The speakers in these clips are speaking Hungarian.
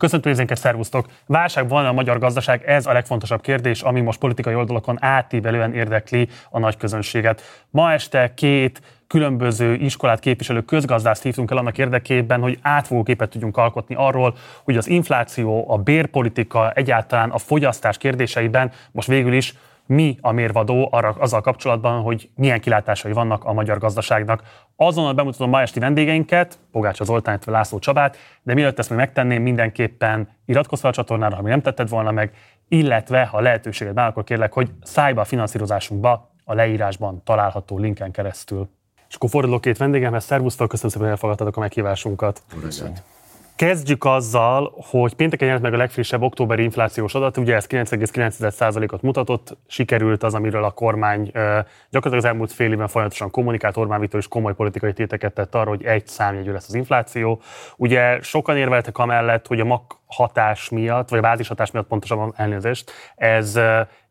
Köszöntő nézőinket, szervusztok! Válság van a magyar gazdaság, ez a legfontosabb kérdés, ami most politikai oldalakon átívelően érdekli a nagy közönséget. Ma este két különböző iskolát képviselő közgazdászt hívtunk el annak érdekében, hogy átfogó képet tudjunk alkotni arról, hogy az infláció, a bérpolitika, egyáltalán a fogyasztás kérdéseiben most végül is mi a mérvadó arra, azzal kapcsolatban, hogy milyen kilátásai vannak a magyar gazdaságnak. Azonnal bemutatom ma esti vendégeinket, Pogács Zoltán, illetve László Csabát, de mielőtt ezt még megtenném, mindenképpen iratkozz fel a csatornára, ha még nem tetted volna meg, illetve ha lehetőséged van, akkor kérlek, hogy szállj be a finanszírozásunkba a leírásban található linken keresztül. És akkor fordulok két vendégemhez, szervusztok, köszönöm szépen, hogy elfogadtatok a meghívásunkat. Köszönöm. Kezdjük azzal, hogy pénteken jelent meg a legfrissebb októberi inflációs adat, ugye ez 9,9%-ot mutatott, sikerült az, amiről a kormány gyakorlatilag az elmúlt fél évben folyamatosan kommunikált, Orbán Viktor is komoly politikai téteket tett arra, hogy egy számjegyű lesz az infláció. Ugye sokan érveltek amellett, hogy a MAK hatás miatt, vagy a bázis hatás miatt pontosabban elnézést, ez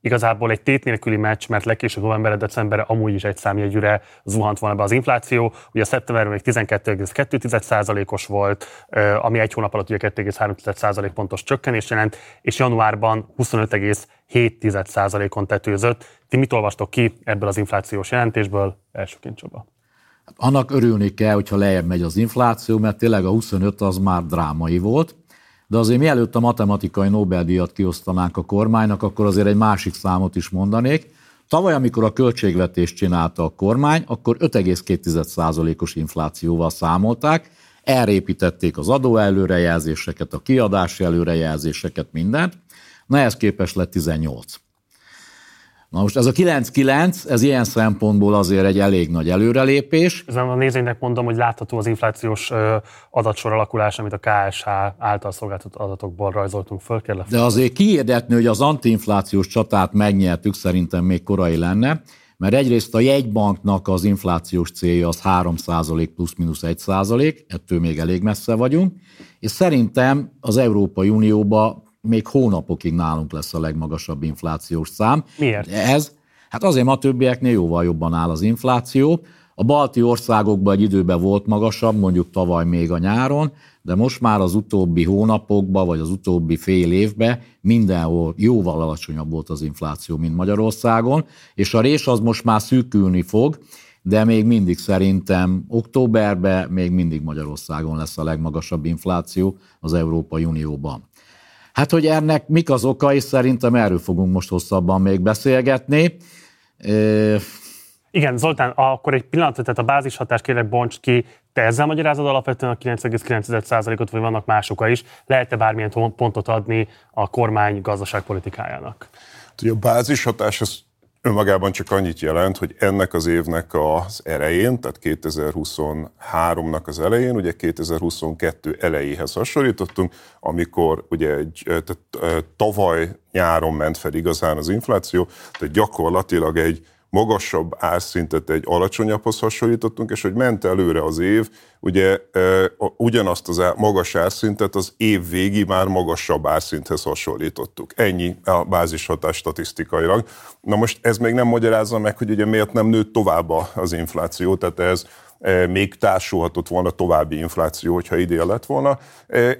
igazából egy tét nélküli meccs, mert legkésőbb novemberre, decemberre amúgy is egy számjegyűre zuhant volna be az infláció. Ugye a szeptemberben még 12,2%-os volt, ami egy hónap alatt ugye 2,3% pontos csökkenés jelent, és januárban 25,7%-on tetőzött. Ti mit olvastok ki ebből az inflációs jelentésből? Elsőként Csaba. Hát annak örülni kell, hogyha lejjebb megy az infláció, mert tényleg a 25 az már drámai volt, de azért mielőtt a matematikai Nobel-díjat kiosztanánk a kormánynak, akkor azért egy másik számot is mondanék. Tavaly, amikor a költségvetést csinálta a kormány, akkor 5,2%-os inflációval számolták, elrépítették az adó előrejelzéseket, a kiadási előrejelzéseket, mindent. Na, ehhez képest lett 18. Na most ez a 9-9, ez ilyen szempontból azért egy elég nagy előrelépés. Ezen a nézőinek mondom, hogy látható az inflációs adatsor alakulás, amit a KSH által szolgáltatott adatokból rajzoltunk föl. Kérlek. De azért kiérdetni, hogy az antiinflációs csatát megnyertük, szerintem még korai lenne, mert egyrészt a jegybanknak az inflációs célja az 3% plusz-minusz 1% ettől még elég messze vagyunk, és szerintem az Európai Unióba még hónapokig nálunk lesz a legmagasabb inflációs szám. Miért? Ez, hát azért ma a többieknél jóval jobban áll az infláció. A balti országokban egy időben volt magasabb, mondjuk tavaly még a nyáron, de most már az utóbbi hónapokban, vagy az utóbbi fél évben mindenhol jóval alacsonyabb volt az infláció, mint Magyarországon, és a rés az most már szűkülni fog, de még mindig szerintem októberben még mindig Magyarországon lesz a legmagasabb infláció az Európai Unióban. Hát, hogy ennek mik az okai, szerintem erről fogunk most hosszabban még beszélgetni. Igen, Zoltán, akkor egy pillanat, tehát a bázishatás kérlek bonts ki, te ezzel magyarázod alapvetően a 9,9%-ot, vagy vannak mások is? Lehet-e bármilyen pontot adni a kormány gazdaságpolitikájának? Ugye a bázishatás az önmagában csak annyit jelent, hogy ennek az évnek az elején, tehát 2023-nak az elején, ugye 2022 elejéhez hasonlítottunk, amikor ugye egy, tehát tavaly nyáron ment fel igazán az infláció, tehát gyakorlatilag egy magasabb árszintet egy alacsonyabbhoz hasonlítottunk, és hogy ment előre az év, ugye ugyanazt az magas árszintet az év végi már magasabb árszinthez hasonlítottuk. Ennyi a bázishatás statisztikailag. Na most ez még nem magyarázza meg, hogy ugye miért nem nőtt tovább az infláció, tehát ez még társulhatott volna további infláció, hogyha idén lett volna.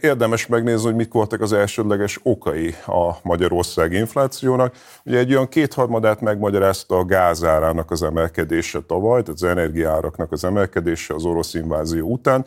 Érdemes megnézni, hogy mik voltak az elsődleges okai a Magyarország inflációnak. Ugye egy olyan kétharmadát megmagyarázta a gázárának az emelkedése tavaly, tehát az energiáraknak az emelkedése az orosz invázió után,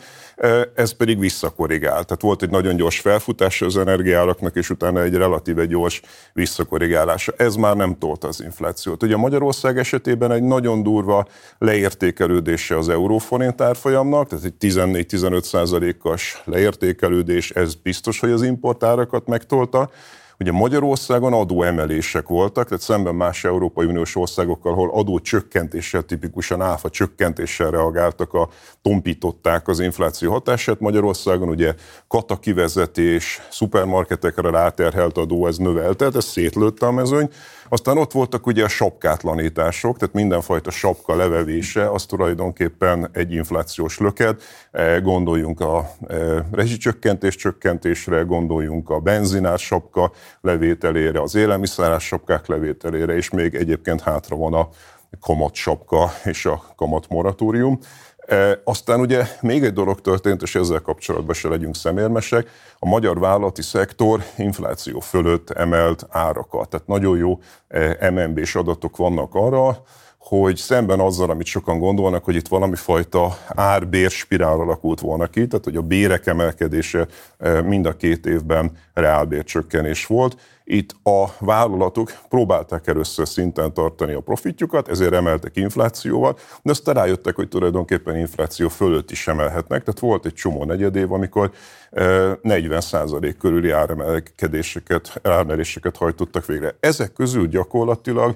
ez pedig visszakorrigált. Tehát volt egy nagyon gyors felfutása az energiáraknak, és utána egy relatíve gyors visszakorrigálása. Ez már nem tolta az inflációt. Ugye Magyarország esetében egy nagyon durva leértékelődése az euró forint árfolyamnak, tehát egy 14-15 százalékos leértékelődés, ez biztos, hogy az importárakat megtolta. Ugye Magyarországon adóemelések voltak, tehát szemben más Európai Uniós országokkal, ahol adó csökkentéssel, tipikusan áfa csökkentéssel reagáltak, a tompították az infláció hatását. Magyarországon ugye kata kivezetés, szupermarketekre ráterhelt adó, ez növelte, ez szétlőtte a mezőny. Aztán ott voltak ugye a sapkátlanítások, tehát mindenfajta sapka levevése, az tulajdonképpen egy inflációs löket. E, gondoljunk a e, rezsicsökkentés csökkentésre, gondoljunk a benzinás sapka levételére, az élelmiszerás sapkák levételére, és még egyébként hátra van a kamat sapka és a kamat moratórium. E, aztán ugye még egy dolog történt, és ezzel kapcsolatban se legyünk szemérmesek, a magyar vállalati szektor infláció fölött emelt árakat. Tehát nagyon jó MNB-s adatok vannak arra, hogy szemben azzal, amit sokan gondolnak, hogy itt valami fajta ár-bér spirál alakult volna ki, tehát hogy a bérek emelkedése e, mind a két évben reálbércsökkenés volt. Itt a vállalatok próbálták először szinten tartani a profitjukat, ezért emeltek inflációval, de aztán rájöttek, hogy tulajdonképpen infláció fölött is emelhetnek, tehát volt egy csomó negyedév, amikor 40% e, körüli áremelkedéseket, áremeléseket hajtottak végre. Ezek közül gyakorlatilag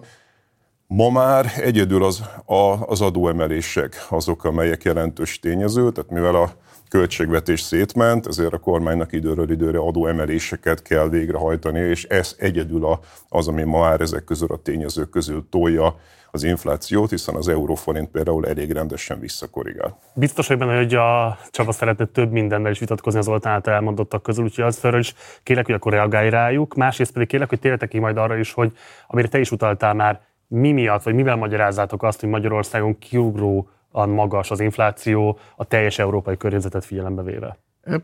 Ma már egyedül az, a, az adóemelések azok, amelyek jelentős tényező, tehát mivel a költségvetés szétment, ezért a kormánynak időről időre adóemeléseket kell végrehajtani, és ez egyedül a, az, ami ma már ezek közül a tényezők közül tolja az inflációt, hiszen az euróforint például elég rendesen visszakorrigál. Biztos, hogy benne, hogy a Csaba szeretne több mindennel is vitatkozni az Zoltán által elmondottak közül, úgyhogy az felől is kérlek, hogy akkor reagálj rájuk. Másrészt pedig kérlek, hogy térjetek ki majd arra is, hogy amire te is utaltál már, mi miatt, vagy mivel magyarázzátok azt, hogy Magyarországon kiugróan magas az infláció a teljes európai környezetet figyelembe véve?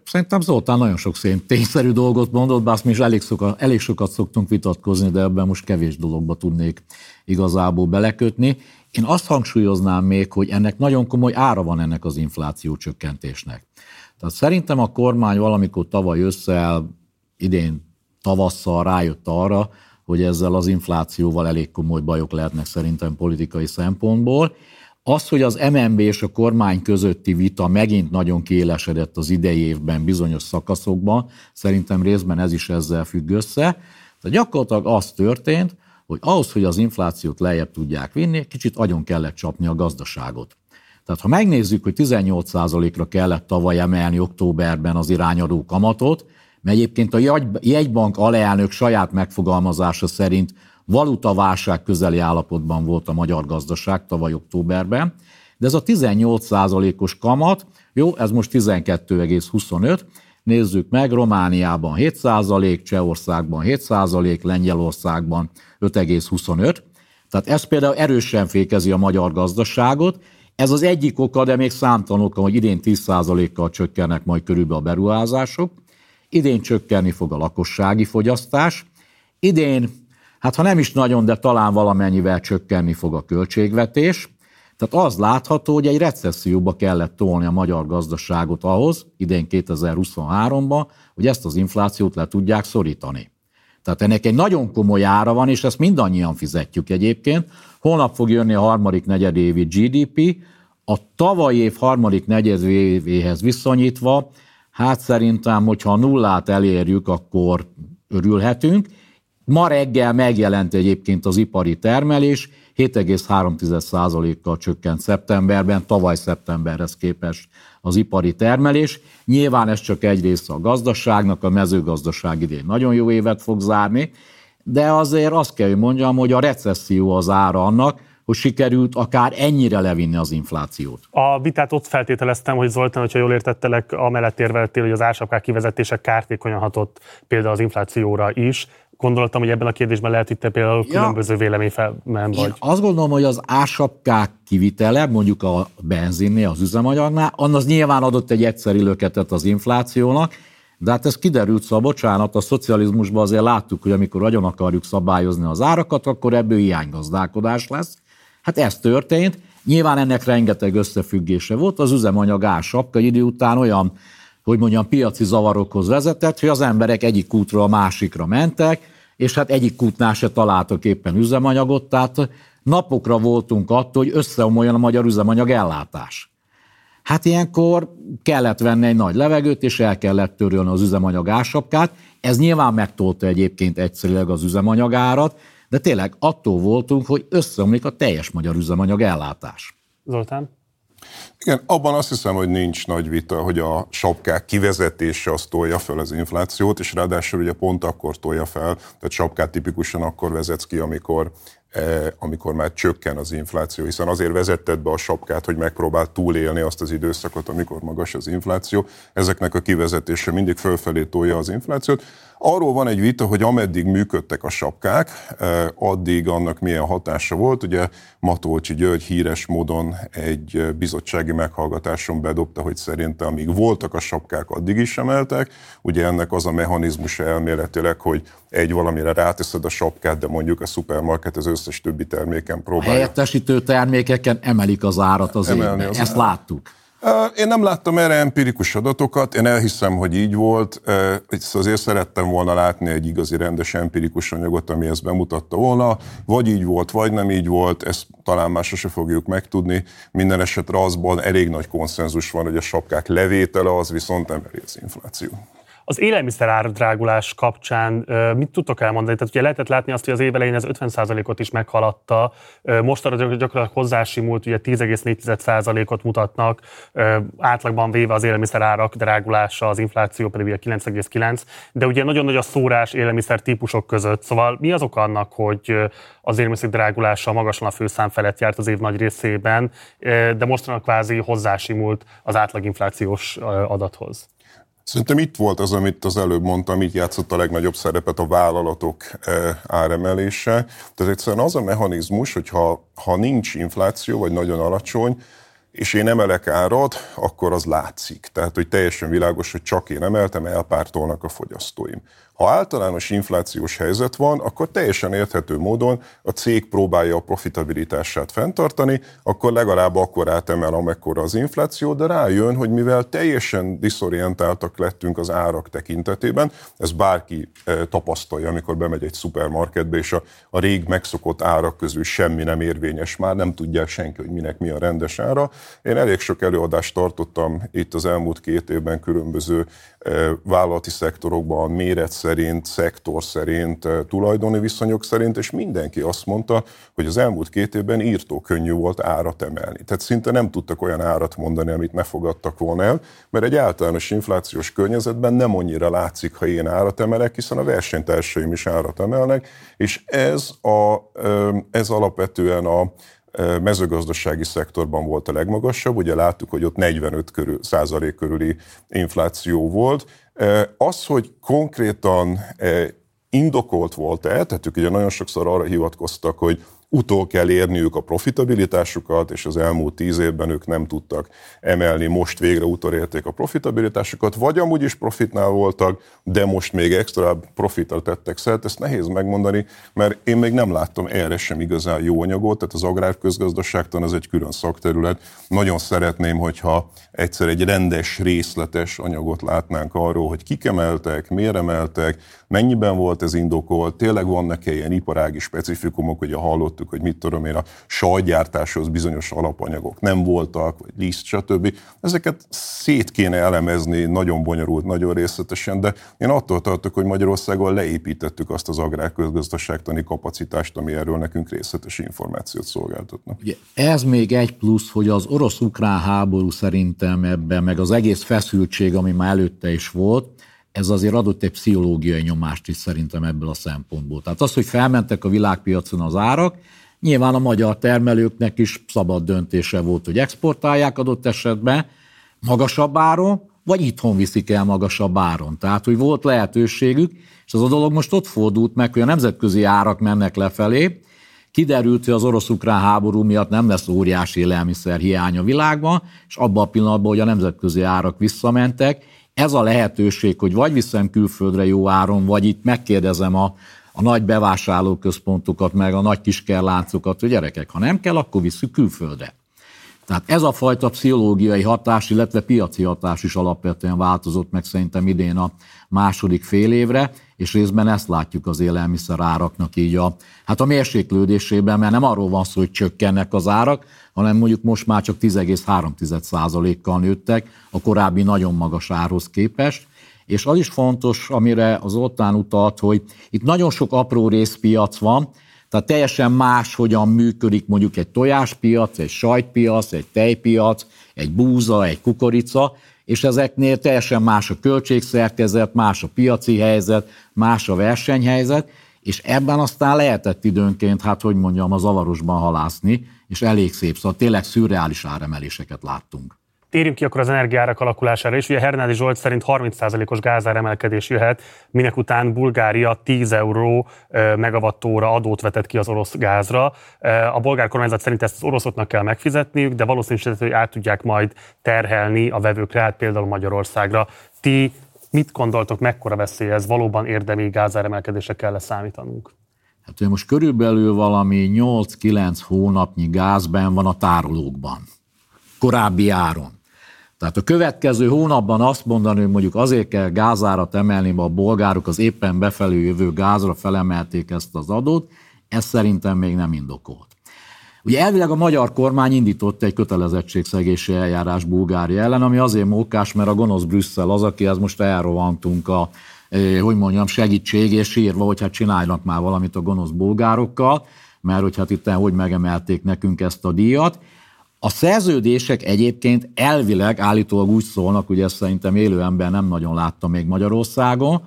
Szerintem Zoltán nagyon sok szén tényszerű dolgot mondott, bár mi is elég sokat, elég sokat szoktunk vitatkozni, de ebben most kevés dologba tudnék igazából belekötni. Én azt hangsúlyoznám még, hogy ennek nagyon komoly ára van ennek az infláció csökkentésnek. Tehát szerintem a kormány valamikor tavaly össze idén tavasszal rájött arra, hogy ezzel az inflációval elég komoly bajok lehetnek szerintem politikai szempontból. Az, hogy az MNB és a kormány közötti vita megint nagyon kiélesedett az idei évben bizonyos szakaszokban, szerintem részben ez is ezzel függ össze. De gyakorlatilag az történt, hogy ahhoz, hogy az inflációt lejjebb tudják vinni, kicsit agyon kellett csapni a gazdaságot. Tehát ha megnézzük, hogy 18%-ra kellett tavaly emelni októberben az irányadó kamatot, mert egyébként a jegybank alelnök saját megfogalmazása szerint valutaválság közeli állapotban volt a magyar gazdaság tavaly októberben, de ez a 18%-os kamat, jó, ez most 12,25, nézzük meg, Romániában 7%, Csehországban 7%, Lengyelországban 5,25, tehát ez például erősen fékezi a magyar gazdaságot, ez az egyik oka, de még számtalan oka, hogy idén 10%-kal csökkennek majd körülbelül a beruházások. Idén csökkenni fog a lakossági fogyasztás. Idén, hát ha nem is nagyon, de talán valamennyivel csökkenni fog a költségvetés. Tehát az látható, hogy egy recesszióba kellett tolni a magyar gazdaságot ahhoz, idén 2023-ban, hogy ezt az inflációt le tudják szorítani. Tehát ennek egy nagyon komoly ára van, és ezt mindannyian fizetjük egyébként. Holnap fog jönni a harmadik negyedévi GDP, a tavalyi év harmadik negyedévéhez viszonyítva Hát szerintem, hogyha a nullát elérjük, akkor örülhetünk. Ma reggel megjelent egyébként az ipari termelés, 7,3%-kal csökkent szeptemberben, tavaly szeptemberhez képest az ipari termelés. Nyilván ez csak egy része a gazdaságnak, a mezőgazdaság idén nagyon jó évet fog zárni, de azért azt kell, hogy mondjam, hogy a recesszió az ára annak, hogy sikerült akár ennyire levinni az inflációt. A vitát ott feltételeztem, hogy Zoltán, hogyha jól értettelek, amellett érveltél, hogy az ársapkák kivezetése kártékonyan hatott például az inflációra is. Gondoltam, hogy ebben a kérdésben lehet itt például ja. különböző véleményfelmen vagy. Én azt gondolom, hogy az ársapkák kivitele, mondjuk a benzinnél, az üzemanyagnál, annak nyilván adott egy egyszeri löketet az inflációnak, de hát ez kiderült, szóval bocsánat, a szocializmusban azért láttuk, hogy amikor nagyon akarjuk szabályozni az árakat, akkor ebből hiánygazdálkodás lesz, Hát ez történt. Nyilván ennek rengeteg összefüggése volt. Az üzemanyag ársapka idő után olyan, hogy mondjam, piaci zavarokhoz vezetett, hogy az emberek egyik útra a másikra mentek, és hát egyik útnál se találtak éppen üzemanyagot, tehát napokra voltunk attól, hogy összeomoljon a magyar üzemanyag ellátás. Hát ilyenkor kellett venni egy nagy levegőt, és el kellett törölni az üzemanyag ársapkát. Ez nyilván megtolta egyébként egyszerűleg az üzemanyagárat, de tényleg attól voltunk, hogy összeomlik a teljes magyar üzemanyag ellátás. Zoltán? Igen, abban azt hiszem, hogy nincs nagy vita, hogy a sapkák kivezetése az tolja fel az inflációt, és ráadásul ugye pont akkor tolja fel, tehát sapkát tipikusan akkor vezetsz ki, amikor amikor már csökken az infláció, hiszen azért vezetted be a sapkát, hogy megpróbál túlélni azt az időszakot, amikor magas az infláció. Ezeknek a kivezetése mindig fölfelé tolja az inflációt. Arról van egy vita, hogy ameddig működtek a sapkák, addig annak milyen hatása volt. Ugye Matolcsi György híres módon egy bizottsági meghallgatáson bedobta, hogy szerinte amíg voltak a sapkák, addig is emeltek. Ugye ennek az a mechanizmus elméletileg, hogy egy valamire ráteszed a sapkát, de mondjuk a szupermarket az összes többi terméken próbálja. Helyettesítő termékeken emelik az árat az évben. Ezt árat. láttuk. Én nem láttam erre empirikus adatokat, én elhiszem, hogy így volt. Azért szerettem volna látni egy igazi rendes empirikus anyagot, ami ezt bemutatta volna. Vagy így volt, vagy nem így volt, ezt talán már sose fogjuk megtudni. Minden esetre azban elég nagy konszenzus van, hogy a sapkák levétele az viszont emeli az infláció. Az élelmiszer árdrágulás kapcsán mit tudtok elmondani? Tehát ugye lehetett látni azt, hogy az év elején ez 50%-ot is meghaladta, mostanra gyakorlatilag hozzásimult, ugye 10,4%-ot mutatnak, átlagban véve az élelmiszer árak drágulása, az infláció pedig ugye 9,9, de ugye nagyon nagy a szórás élelmiszer típusok között. Szóval mi az oka annak, hogy az élelmiszer drágulása magasan a főszám felett járt az év nagy részében, de mostanra kvázi hozzásimult az átlaginflációs adathoz? Szerintem itt volt az, amit az előbb mondtam, itt játszott a legnagyobb szerepet a vállalatok eh, áremelése. Tehát egyszerűen az a mechanizmus, hogy ha, ha nincs infláció, vagy nagyon alacsony, és én emelek árat, akkor az látszik. Tehát, hogy teljesen világos, hogy csak én emeltem, elpártolnak a fogyasztóim. Ha általános inflációs helyzet van, akkor teljesen érthető módon a cég próbálja a profitabilitását fenntartani, akkor legalább akkor átemel, amekkora az infláció, de rájön, hogy mivel teljesen diszorientáltak lettünk az árak tekintetében, ez bárki e, tapasztalja, amikor bemegy egy szupermarketbe, és a, a rég megszokott árak közül semmi nem érvényes már, nem tudja senki, hogy minek mi a rendes ára. Én elég sok előadást tartottam itt az elmúlt két évben különböző e, vállalati szektorokban, méret szerint, szektor szerint, eh, tulajdoni viszonyok szerint, és mindenki azt mondta, hogy az elmúlt két évben írtó könnyű volt árat emelni. Tehát szinte nem tudtak olyan árat mondani, amit ne fogadtak volna el, mert egy általános inflációs környezetben nem annyira látszik, ha én árat emelek, hiszen a versenytársaim is árat emelnek, és ez, a, ez alapvetően a, mezőgazdasági szektorban volt a legmagasabb, ugye láttuk, hogy ott 45 körül, százalék körüli infláció volt. Az, hogy konkrétan indokolt volt-e, tehát ők ugye nagyon sokszor arra hivatkoztak, hogy utol kell érniük a profitabilitásukat, és az elmúlt tíz évben ők nem tudtak emelni, most végre utolérték a profitabilitásukat, vagy amúgy is profitnál voltak, de most még extra profitra tettek szert, ezt nehéz megmondani, mert én még nem láttam erre sem igazán jó anyagot, tehát az agrárközgazdaságtan ez egy külön szakterület. Nagyon szeretném, hogyha egyszer egy rendes, részletes anyagot látnánk arról, hogy kik emeltek, miért emeltek, mennyiben volt ez indokolt, tényleg vannak-e ilyen iparági specifikumok, hallott hallottuk, hogy mit tudom én, a sajtgyártáshoz bizonyos alapanyagok nem voltak, vagy liszt, stb. Ezeket szét kéne elemezni nagyon bonyolult, nagyon részletesen, de én attól tartok, hogy Magyarországon leépítettük azt az agrárközgazdaságtani kapacitást, ami erről nekünk részletes információt szolgáltatnak. Ugye ez még egy plusz, hogy az orosz-ukrán háború szerintem ebben, meg az egész feszültség, ami már előtte is volt, ez azért adott egy pszichológiai nyomást is szerintem ebből a szempontból. Tehát az, hogy felmentek a világpiacon az árak, nyilván a magyar termelőknek is szabad döntése volt, hogy exportálják adott esetben magasabb áron, vagy itthon viszik el magasabb áron. Tehát, hogy volt lehetőségük, és az a dolog most ott fordult meg, hogy a nemzetközi árak mennek lefelé, kiderült, hogy az orosz-ukrán háború miatt nem lesz óriási élelmiszer hiány a világban, és abban a pillanatban, hogy a nemzetközi árak visszamentek, ez a lehetőség, hogy vagy viszem külföldre jó áron, vagy itt megkérdezem a, a nagy bevásárlóközpontokat, meg a nagy kiskerláncokat, hogy gyerekek, ha nem kell, akkor visszük külföldre. Tehát ez a fajta pszichológiai hatás, illetve piaci hatás is alapvetően változott meg szerintem idén a második fél évre, és részben ezt látjuk az élelmiszer áraknak így a, hát a mérséklődésében, mert nem arról van szó, hogy csökkennek az árak, hanem mondjuk most már csak 10,3%-kal nőttek a korábbi nagyon magas árhoz képest, és az is fontos, amire az Ottán utalt, hogy itt nagyon sok apró részpiac van, tehát teljesen más, hogyan működik mondjuk egy tojáspiac, egy sajtpiac, egy tejpiac, egy búza, egy kukorica, és ezeknél teljesen más a költségszerkezet, más a piaci helyzet, más a versenyhelyzet, és ebben aztán lehetett időnként, hát hogy mondjam, az avarosban halászni, és elég szép, szóval tényleg szürreális áremeléseket láttunk. Térjünk ki akkor az energiárak alakulására is. Ugye Hernádi Zsolt szerint 30%-os gázár emelkedés jöhet, minek után Bulgária 10 euró megawattóra adót vetett ki az orosz gázra. A bolgár kormányzat szerint ezt az oroszoknak kell megfizetniük, de valószínűleg, hogy át tudják majd terhelni a vevőkre, hát például Magyarországra. Ti mit gondoltok, mekkora veszély ez? Valóban érdemi gázáremelkedésre kell számítanunk? Hát ugye most körülbelül valami 8-9 hónapnyi gázben van a tárolókban. Korábbi áron. Tehát a következő hónapban azt mondani, hogy mondjuk azért kell gázárat emelni, mert a bolgárok az éppen befelé jövő gázra felemelték ezt az adót, ez szerintem még nem indokolt. Ugye elvileg a magyar kormány indított egy kötelezettségszegési eljárás Bulgária ellen, ami azért mókás, mert a gonosz Brüsszel az, akihez most elrovantunk a, eh, hogy mondjam, segítség, és írva, hogy hát csináljanak már valamit a gonosz bulgárokkal, mert hogy hát itt hogy megemelték nekünk ezt a díjat. A szerződések egyébként elvileg állítólag úgy szólnak, ugye ezt szerintem élő ember nem nagyon látta még Magyarországon,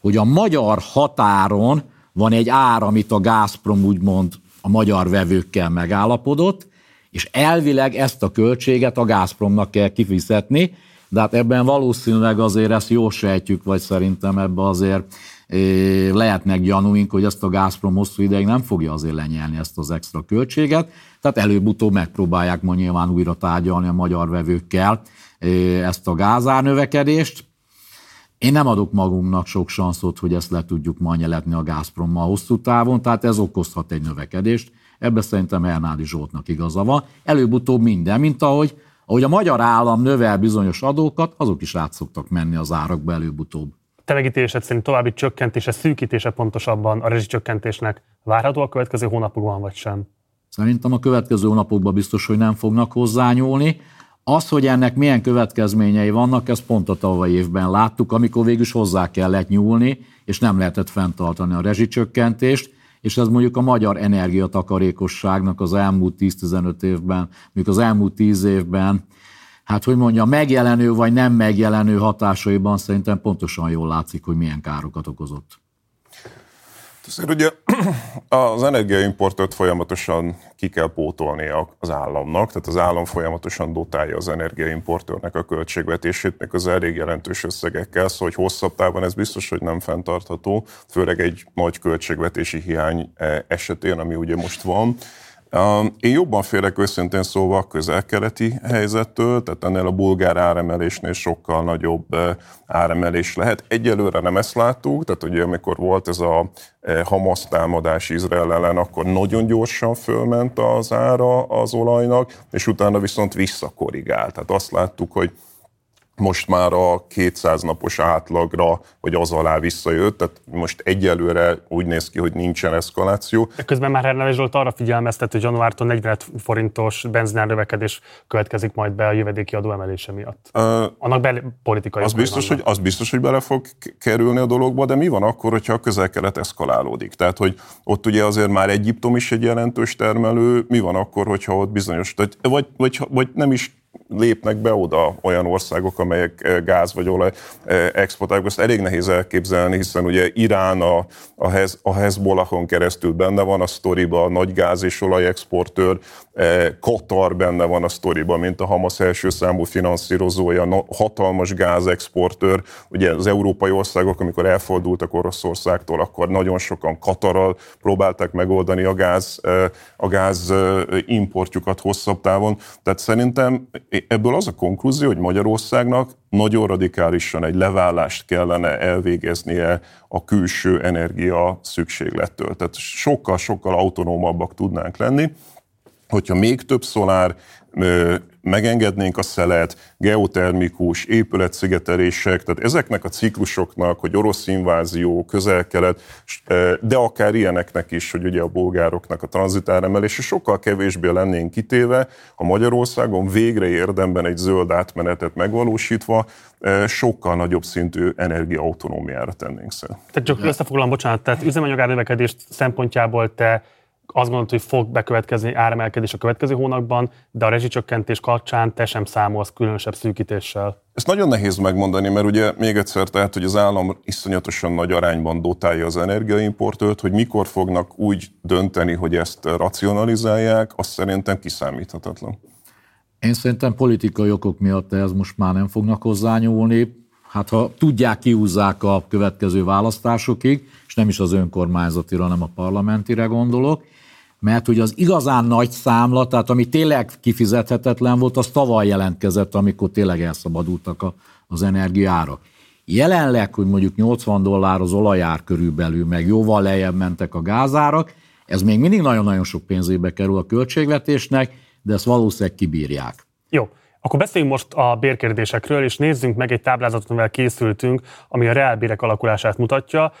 hogy a magyar határon van egy ár, amit a Gazprom úgymond a magyar vevőkkel megállapodott, és elvileg ezt a költséget a Gazpromnak kell kifizetni, de hát ebben valószínűleg azért ezt jól sejtjük, vagy szerintem ebben azért lehetnek gyanúink, hogy ezt a Gazprom hosszú ideig nem fogja azért lenyelni ezt az extra költséget, tehát előbb-utóbb megpróbálják ma nyilván újra tárgyalni a magyar vevőkkel ezt a gázárnövekedést. Én nem adok magunknak sok sanszot, hogy ezt le tudjuk ma nyeletni a Gazprommal hosszú távon, tehát ez okozhat egy növekedést. Ebben szerintem Hernádi Zsoltnak igaza van. Előbb-utóbb minden, mint ahogy, ahogy a magyar állam növel bizonyos adókat, azok is át szoktak menni az árakba előbb-utóbb. Te megítélésed szerint további csökkentése, szűkítése pontosabban a rezsicsökkentésnek várható a következő hónapokban, vagy sem? Szerintem a következő hónapokban biztos, hogy nem fognak hozzányúlni. Az, hogy ennek milyen következményei vannak, ezt pont a tavalyi évben láttuk, amikor végül is hozzá kellett nyúlni, és nem lehetett fenntartani a rezsicsökkentést, és ez mondjuk a magyar energiatakarékosságnak az elmúlt 10-15 évben, mondjuk az elmúlt 10 évben, hát hogy mondja, megjelenő vagy nem megjelenő hatásaiban szerintem pontosan jól látszik, hogy milyen károkat okozott. Azért ugye az energiaimportot folyamatosan ki kell pótolni az államnak, tehát az állam folyamatosan dotálja az energiaimportőrnek a költségvetését, meg az elég jelentős összegekkel, szóval hogy hosszabb távon ez biztos, hogy nem fenntartható, főleg egy nagy költségvetési hiány eh, esetén, ami ugye most van. Én jobban félek őszintén szóval a közel-keleti helyzettől, tehát ennél a bulgár áremelésnél sokkal nagyobb áremelés lehet. Egyelőre nem ezt láttuk, tehát ugye amikor volt ez a Hamas támadás Izrael ellen, akkor nagyon gyorsan fölment az ára az olajnak, és utána viszont visszakorrigált. Tehát azt láttuk, hogy most már a 200 napos átlagra, vagy az alá visszajött, tehát most egyelőre úgy néz ki, hogy nincsen eszkaláció. De közben már Hernádi Zsolt arra figyelmeztet, hogy januártól 40 forintos benzinár növekedés következik majd be a jövedéki adó emelése miatt. Uh, Annak bel- politikai az biztos, hogy, az biztos, hogy bele fog kerülni a dologba, de mi van akkor, hogyha a közel-kelet eszkalálódik? Tehát, hogy ott ugye azért már Egyiptom is egy jelentős termelő, mi van akkor, hogyha ott bizonyos, vagy, vagy, vagy nem is lépnek be oda olyan országok, amelyek eh, gáz vagy olaj eh, exportálják. Ezt elég nehéz elképzelni, hiszen ugye Irán a, a, Hez, a Hezbollahon keresztül benne van a sztoriba, a nagy gáz és olaj exportőr, eh, Katar benne van a sztoriba, mint a Hamas első számú finanszírozója, hatalmas gázexportőr. Ugye az európai országok, amikor elfordultak Oroszországtól, akkor nagyon sokan Katarral próbálták megoldani a gáz, a gáz importjukat hosszabb távon. Tehát szerintem ebből az a konklúzió, hogy Magyarországnak nagyon radikálisan egy leválást kellene elvégeznie a külső energia szükséglettől. Tehát sokkal-sokkal autonómabbak tudnánk lenni, hogyha még több szolár megengednénk a szelet, geotermikus, épületszigetelések, tehát ezeknek a ciklusoknak, hogy orosz invázió, közel-kelet, de akár ilyeneknek is, hogy ugye a bolgároknak a tranzitáremelése sokkal kevésbé lennénk kitéve, ha Magyarországon végre érdemben egy zöld átmenetet megvalósítva, sokkal nagyobb szintű energiaautonómiára tennénk szert. Tehát csak összefoglalom, bocsánat, tehát üzemanyagárnövekedés szempontjából te azt gondolod, hogy fog bekövetkezni áremelkedés a következő hónapban, de a rezsicsökkentés kapcsán te sem számolsz különösebb szűkítéssel. Ezt nagyon nehéz megmondani, mert ugye még egyszer, tehát, hogy az állam iszonyatosan nagy arányban dotálja az energiaimportőt, hogy mikor fognak úgy dönteni, hogy ezt racionalizálják, azt szerintem kiszámíthatatlan. Én szerintem politikai okok miatt ez most már nem fognak hozzányúlni. Hát ha tudják, kiúzzák a következő választásokig, és nem is az önkormányzatira, hanem a parlamentire gondolok, mert hogy az igazán nagy számla, tehát ami tényleg kifizethetetlen volt, az tavaly jelentkezett, amikor tényleg elszabadultak a, az energiára. Jelenleg, hogy mondjuk 80 dollár az olajár körülbelül, meg jóval lejjebb mentek a gázárak, ez még mindig nagyon-nagyon sok pénzébe kerül a költségvetésnek, de ezt valószínűleg kibírják. Jó, akkor beszéljünk most a bérkérdésekről, és nézzünk meg egy táblázatot, amivel készültünk, ami a reálbérek alakulását mutatja.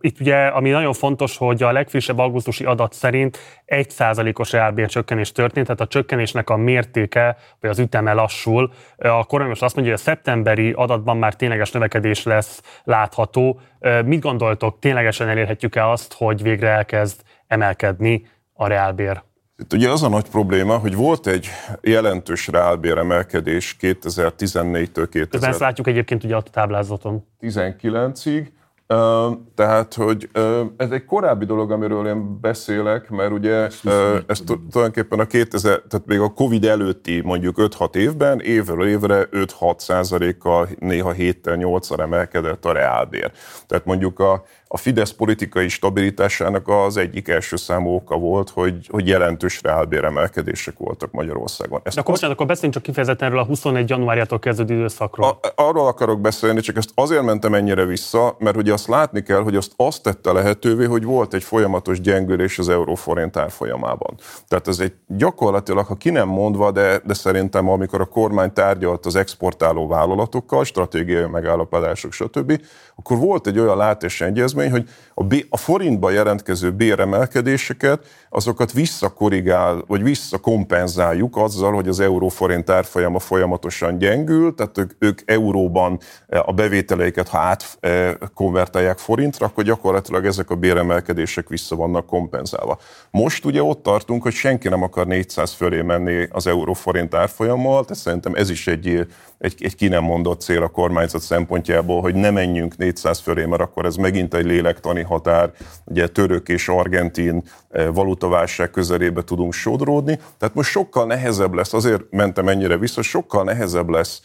Itt ugye, ami nagyon fontos, hogy a legfrissebb augusztusi adat szerint 1%-os reálbér csökkenés történt, tehát a csökkenésnek a mértéke, vagy az üteme lassul. A kormány most azt mondja, hogy a szeptemberi adatban már tényleges növekedés lesz látható. Mit gondoltok, ténylegesen elérhetjük-e azt, hogy végre elkezd emelkedni a reálbér? Itt ugye az a nagy probléma, hogy volt egy jelentős reálbéremelkedés 2014-től 2000... Ezt látjuk egyébként ugye a táblázaton. 19-ig, tehát, hogy ez egy korábbi dolog, amiről én beszélek, mert ugye ez tulajdonképpen a 2000, tehát még a Covid előtti mondjuk 5-6 évben évről évre 5-6 százalékkal, néha 7-tel 8 emelkedett a reálbér. Tehát mondjuk a, a Fidesz politikai stabilitásának az egyik első számú oka volt, hogy, hogy jelentős reálbéremelkedések voltak Magyarországon. Ezt De akkor, most, akkor beszéljünk csak kifejezetten erről a 21 januárjától kezdődő időszakról. A, arról akarok beszélni, csak ezt azért mentem ennyire vissza, mert ugye azt látni kell, hogy azt azt tette lehetővé, hogy volt egy folyamatos gyengülés az euróforint árfolyamában. Tehát ez egy gyakorlatilag, ha ki nem mondva, de, de szerintem amikor a kormány tárgyalt az exportáló vállalatokkal, stratégiai megállapodások, stb., akkor volt egy olyan látás egyezmény, hogy a, B, a forintba jelentkező béremelkedéseket, azokat visszakorrigál, vagy visszakompenzáljuk azzal, hogy az euróforint árfolyama folyamatosan gyengül, tehát ők, ők euróban eh, a bevételeiket, ha átkonvertálják forintra, akkor gyakorlatilag ezek a béremelkedések vissza vannak kompenzálva. Most ugye ott tartunk, hogy senki nem akar 400 fölé menni az euróforint árfolyammal, tehát szerintem ez is egy egy, egy ki nem mondott cél a kormányzat szempontjából, hogy ne menjünk 400 fölé, mert akkor ez megint egy lélektani határ, ugye török és argentin eh, valutaválság közelébe tudunk sodródni, tehát most sokkal nehezebb lesz, azért mentem ennyire vissza, sokkal nehezebb lesz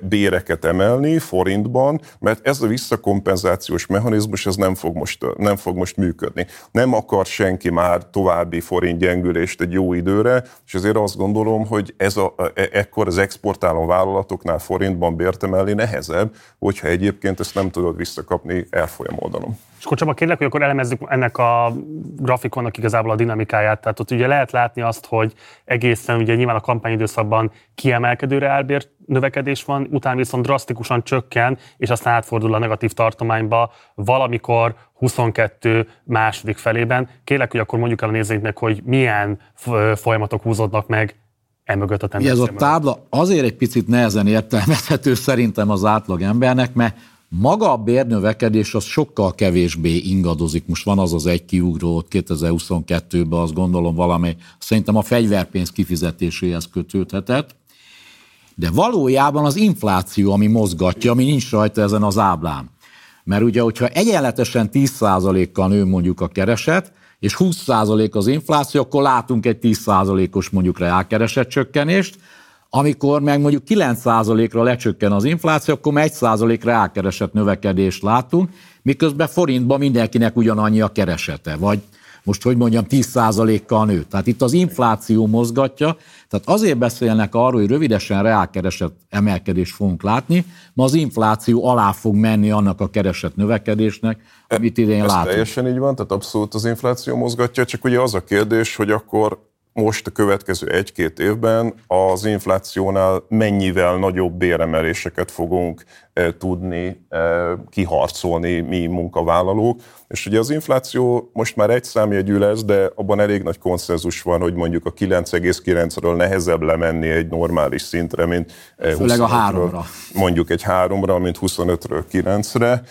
béreket emelni forintban, mert ez a visszakompenzációs mechanizmus ez nem fog most, nem fog most működni. Nem akar senki már további forint gyengülést egy jó időre, és ezért azt gondolom, hogy ez a, e, ekkor az exportáló vállalatok bankoknál forintban bért emelni nehezebb, hogyha egyébként ezt nem tudod visszakapni elfolyam oldalon. És akkor Csaba, kérlek, hogy akkor elemezzük ennek a grafikonnak igazából a dinamikáját. Tehát ott ugye lehet látni azt, hogy egészen ugye nyilván a kampányidőszakban kiemelkedő reálbér növekedés van, utána viszont drasztikusan csökken, és aztán átfordul a negatív tartományba valamikor 22 második felében. Kérlek, hogy akkor mondjuk el a nézőinknek, hogy milyen folyamatok húzódnak meg emögött a tendencia. Ez a tábla azért egy picit nehezen értelmezhető szerintem az átlag embernek, mert maga a bérnövekedés az sokkal kevésbé ingadozik. Most van az az egy kiugró 2022-ben, azt gondolom valami, szerintem a fegyverpénz kifizetéséhez kötődhetett, de valójában az infláció, ami mozgatja, ami nincs rajta ezen az áblán. Mert ugye, hogyha egyenletesen 10%-kal nő mondjuk a kereset, és 20% az infláció, akkor látunk egy 10%-os mondjuk reálkeresett csökkenést, amikor meg mondjuk 9%-ra lecsökken az infláció, akkor 1% reálkeresett növekedést látunk, miközben forintban mindenkinek ugyanannyi a keresete, vagy most hogy mondjam, 10%-kal nő. Tehát itt az infláció mozgatja, tehát azért beszélnek arról, hogy rövidesen reálkeresett emelkedés fogunk látni, ma az infláció alá fog menni annak a keresett növekedésnek, amit idén Ez látunk. teljesen így van, tehát abszolút az infláció mozgatja, csak ugye az a kérdés, hogy akkor most a következő egy-két évben az inflációnál mennyivel nagyobb béremeléseket fogunk e, tudni e, kiharcolni mi munkavállalók. És ugye az infláció most már egy számjegyű lesz, de abban elég nagy konszenzus van, hogy mondjuk a 9,9-ről nehezebb lemenni egy normális szintre, mint e, Főleg a háromra. Mondjuk egy háromra, mint 25-ről 9-re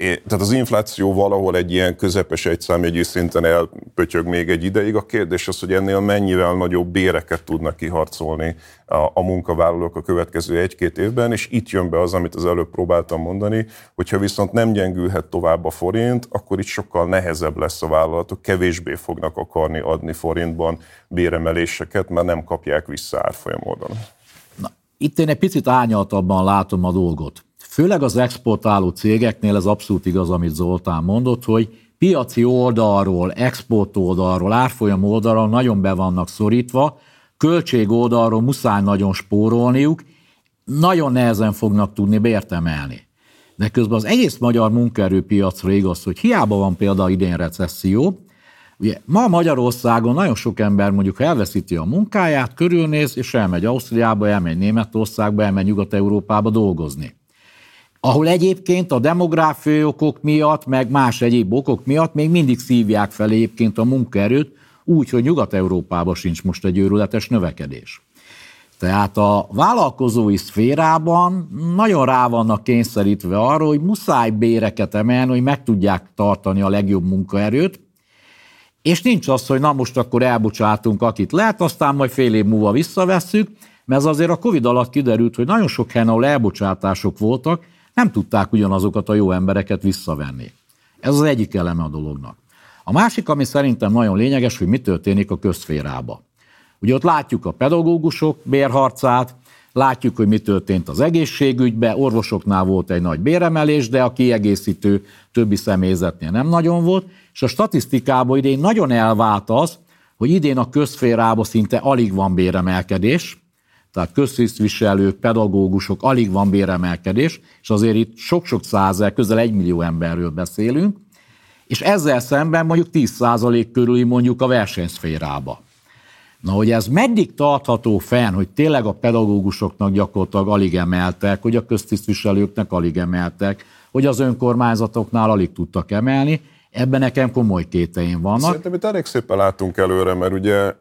tehát az infláció valahol egy ilyen közepes egyszámjegyű szinten elpötyög még egy ideig. A kérdés az, hogy ennél mennyivel nagyobb béreket tudnak kiharcolni a, a munkavállalók a következő egy-két évben, és itt jön be az, amit az előbb próbáltam mondani, hogyha viszont nem gyengülhet tovább a forint, akkor itt sokkal nehezebb lesz a vállalatok, kevésbé fognak akarni adni forintban béremeléseket, mert nem kapják vissza árfolyam itt én egy picit ányaltabban látom a dolgot Főleg az exportáló cégeknél ez abszolút igaz, amit Zoltán mondott, hogy piaci oldalról, export oldalról, árfolyam oldalról nagyon be vannak szorítva, költség oldalról muszáj nagyon spórolniuk, nagyon nehezen fognak tudni bért emelni. De közben az egész magyar munkaerőpiacra igaz, hogy hiába van például idén recesszió, Ugye ma Magyarországon nagyon sok ember mondjuk elveszíti a munkáját, körülnéz, és elmegy Ausztriába, elmegy Németországba, elmegy Nyugat-Európába dolgozni ahol egyébként a demográfiai okok miatt, meg más egyéb okok miatt még mindig szívják fel egyébként a munkaerőt, úgy, hogy Nyugat-Európában sincs most egy őrületes növekedés. Tehát a vállalkozói szférában nagyon rá vannak kényszerítve arra, hogy muszáj béreket emelni, hogy meg tudják tartani a legjobb munkaerőt, és nincs az, hogy na most akkor elbocsátunk, akit lehet, aztán majd fél év múlva visszavesszük, mert az azért a Covid alatt kiderült, hogy nagyon sok helyen, ahol elbocsátások voltak, nem tudták ugyanazokat a jó embereket visszavenni. Ez az egyik eleme a dolognak. A másik, ami szerintem nagyon lényeges, hogy mi történik a közférába. Ugye ott látjuk a pedagógusok bérharcát, látjuk, hogy mi történt az egészségügybe, orvosoknál volt egy nagy béremelés, de a kiegészítő többi személyzetnél nem nagyon volt, és a statisztikában idén nagyon elvált az, hogy idén a közférába szinte alig van béremelkedés, tehát köztisztviselők, pedagógusok, alig van béremelkedés, és azért itt sok-sok százer, közel egy millió emberről beszélünk, és ezzel szemben mondjuk 10% körüli mondjuk a versenyszférába. Na, hogy ez meddig tartható fenn, hogy tényleg a pedagógusoknak gyakorlatilag alig emeltek, hogy a köztisztviselőknek alig emeltek, hogy az önkormányzatoknál alig tudtak emelni, ebben nekem komoly kéteim vannak. Szerintem itt elég szépen látunk előre, mert ugye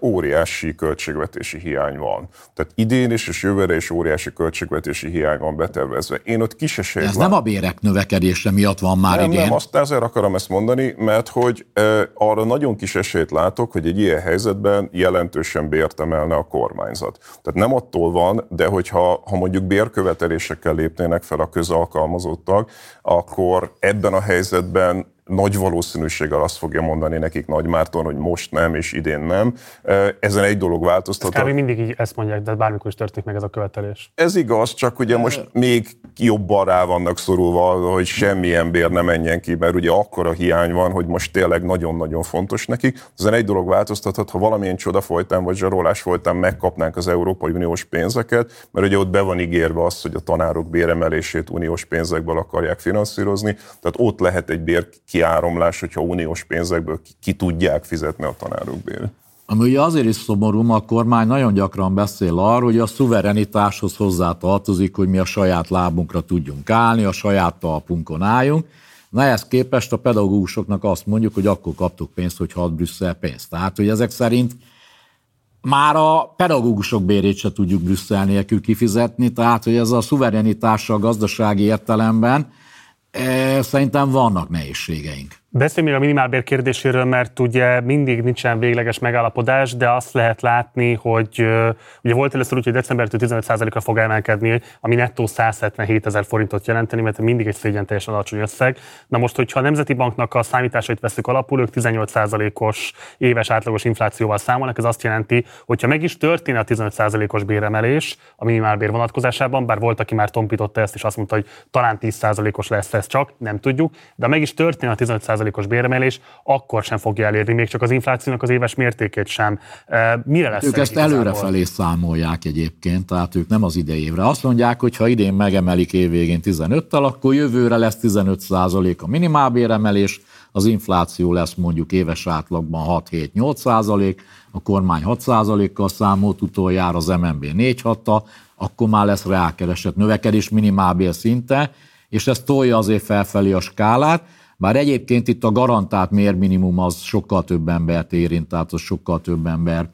óriási költségvetési hiány van. Tehát idén is és jövőre is óriási költségvetési hiány van betervezve. Én ott kis Ez lát... nem a bérek növekedése miatt van már nem, idén. Nem, azt ezért akarom ezt mondani, mert hogy e, arra nagyon kis esélyt látok, hogy egy ilyen helyzetben jelentősen bért emelne a kormányzat. Tehát nem attól van, de hogyha ha mondjuk bérkövetelésekkel lépnének fel a közalkalmazottak, akkor ebben a helyzetben nagy valószínűséggel azt fogja mondani nekik Nagy Márton, hogy most nem, és idén nem. Ezen egy dolog változtat. Ez mindig így ezt mondják, de bármikor is történik meg ez a követelés. Ez igaz, csak ugye most még jobban rá vannak szorulva, hogy semmilyen bér ne menjen ki, mert ugye akkora hiány van, hogy most tényleg nagyon-nagyon fontos nekik. Ezen egy dolog változtathat, ha valamilyen csoda folytán vagy zsarolás folytán megkapnánk az Európai Uniós pénzeket, mert ugye ott be van ígérve az, hogy a tanárok béremelését uniós pénzekből akarják finanszírozni, tehát ott lehet egy bér kiáramlás, hogyha uniós pénzekből ki, ki tudják fizetni a tanárok bérét. Ami ugye azért is szomorú, a kormány nagyon gyakran beszél arról, hogy a szuverenitáshoz hozzá tartozik, hogy mi a saját lábunkra tudjunk állni, a saját talpunkon álljunk. Na ehhez képest a pedagógusoknak azt mondjuk, hogy akkor kaptuk pénzt, hogy ad Brüsszel pénzt. Tehát, hogy ezek szerint már a pedagógusok bérét se tudjuk Brüsszel nélkül kifizetni, tehát, hogy ez a szuverenitása a gazdasági értelemben, szerintem vannak nehézségeink. Beszélj még a minimálbér kérdéséről, mert ugye mindig nincsen végleges megállapodás, de azt lehet látni, hogy ugye volt először úgy, hogy decembertől 15%-ra fog emelkedni, ami nettó 177 ezer forintot jelenteni, mert mindig egy szégyen teljesen alacsony összeg. Na most, hogyha a Nemzeti Banknak a számításait veszük alapul, ők 18%-os éves átlagos inflációval számolnak, ez azt jelenti, hogyha meg is történne a 15%-os béremelés a minimálbér vonatkozásában, bár volt, aki már tompította ezt, és azt mondta, hogy talán 10%-os lesz ez csak, nem tudjuk, de meg is történne a 15 os béremelés, akkor sem fogja elérni, még csak az inflációnak az éves mértékét sem. Mire lesz Ők ezt előrefelé számolják egyébként, tehát ők nem az idejévre. Azt mondják, hogy ha idén megemelik évvégén 15-tel, akkor jövőre lesz 15% a minimálbéremelés, az infláció lesz mondjuk éves átlagban 6-7-8 százalék, a kormány 6 százalékkal számolt utoljára, az MNB 4 6 akkor már lesz reálkeresett növekedés minimálbér szinte, és ez tolja azért felfelé a skálát, Bár egyébként itt a garantált mérminimum az sokkal több embert érint, tehát az sokkal több ember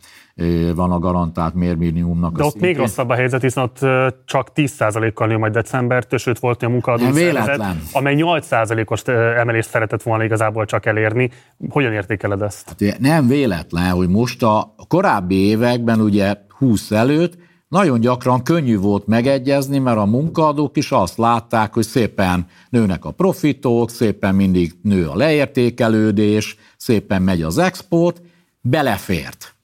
van a garantált mérminimumnak. De ott szintén. még rosszabb a helyzet, hiszen ott csak 10%-kal nő majd decembertől, sőt volt a munkaadó szervezet, amely 8%-os emelést szeretett volna igazából csak elérni. Hogyan értékeled ezt? Hát nem véletlen, hogy most a korábbi években, ugye 20 előtt, nagyon gyakran könnyű volt megegyezni, mert a munkaadók is azt látták, hogy szépen nőnek a profitok, szépen mindig nő a leértékelődés, szépen megy az export, belefért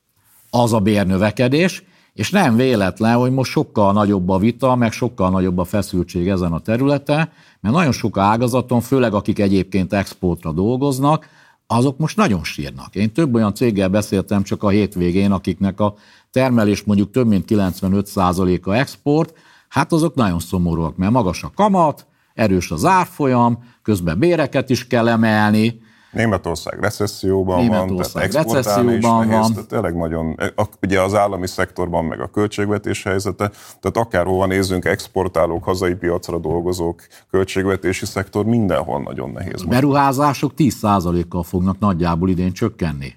az a bérnövekedés, és nem véletlen, hogy most sokkal nagyobb a vita, meg sokkal nagyobb a feszültség ezen a területen, mert nagyon sok ágazaton, főleg akik egyébként exportra dolgoznak, azok most nagyon sírnak. Én több olyan céggel beszéltem csak a hétvégén, akiknek a termelés mondjuk több mint 95%-a export, hát azok nagyon szomorúak, mert magas a kamat, erős az árfolyam, közben béreket is kell emelni, Németország recesszióban Németország van, tehát recesszióban nehéz, van. Tehát tényleg nagyon, ugye az állami szektorban meg a költségvetés helyzete, tehát akárhova nézzünk, exportálók, hazai piacra dolgozók, költségvetési szektor, mindenhol nagyon nehéz. Beruházások 10%-kal fognak nagyjából idén csökkenni.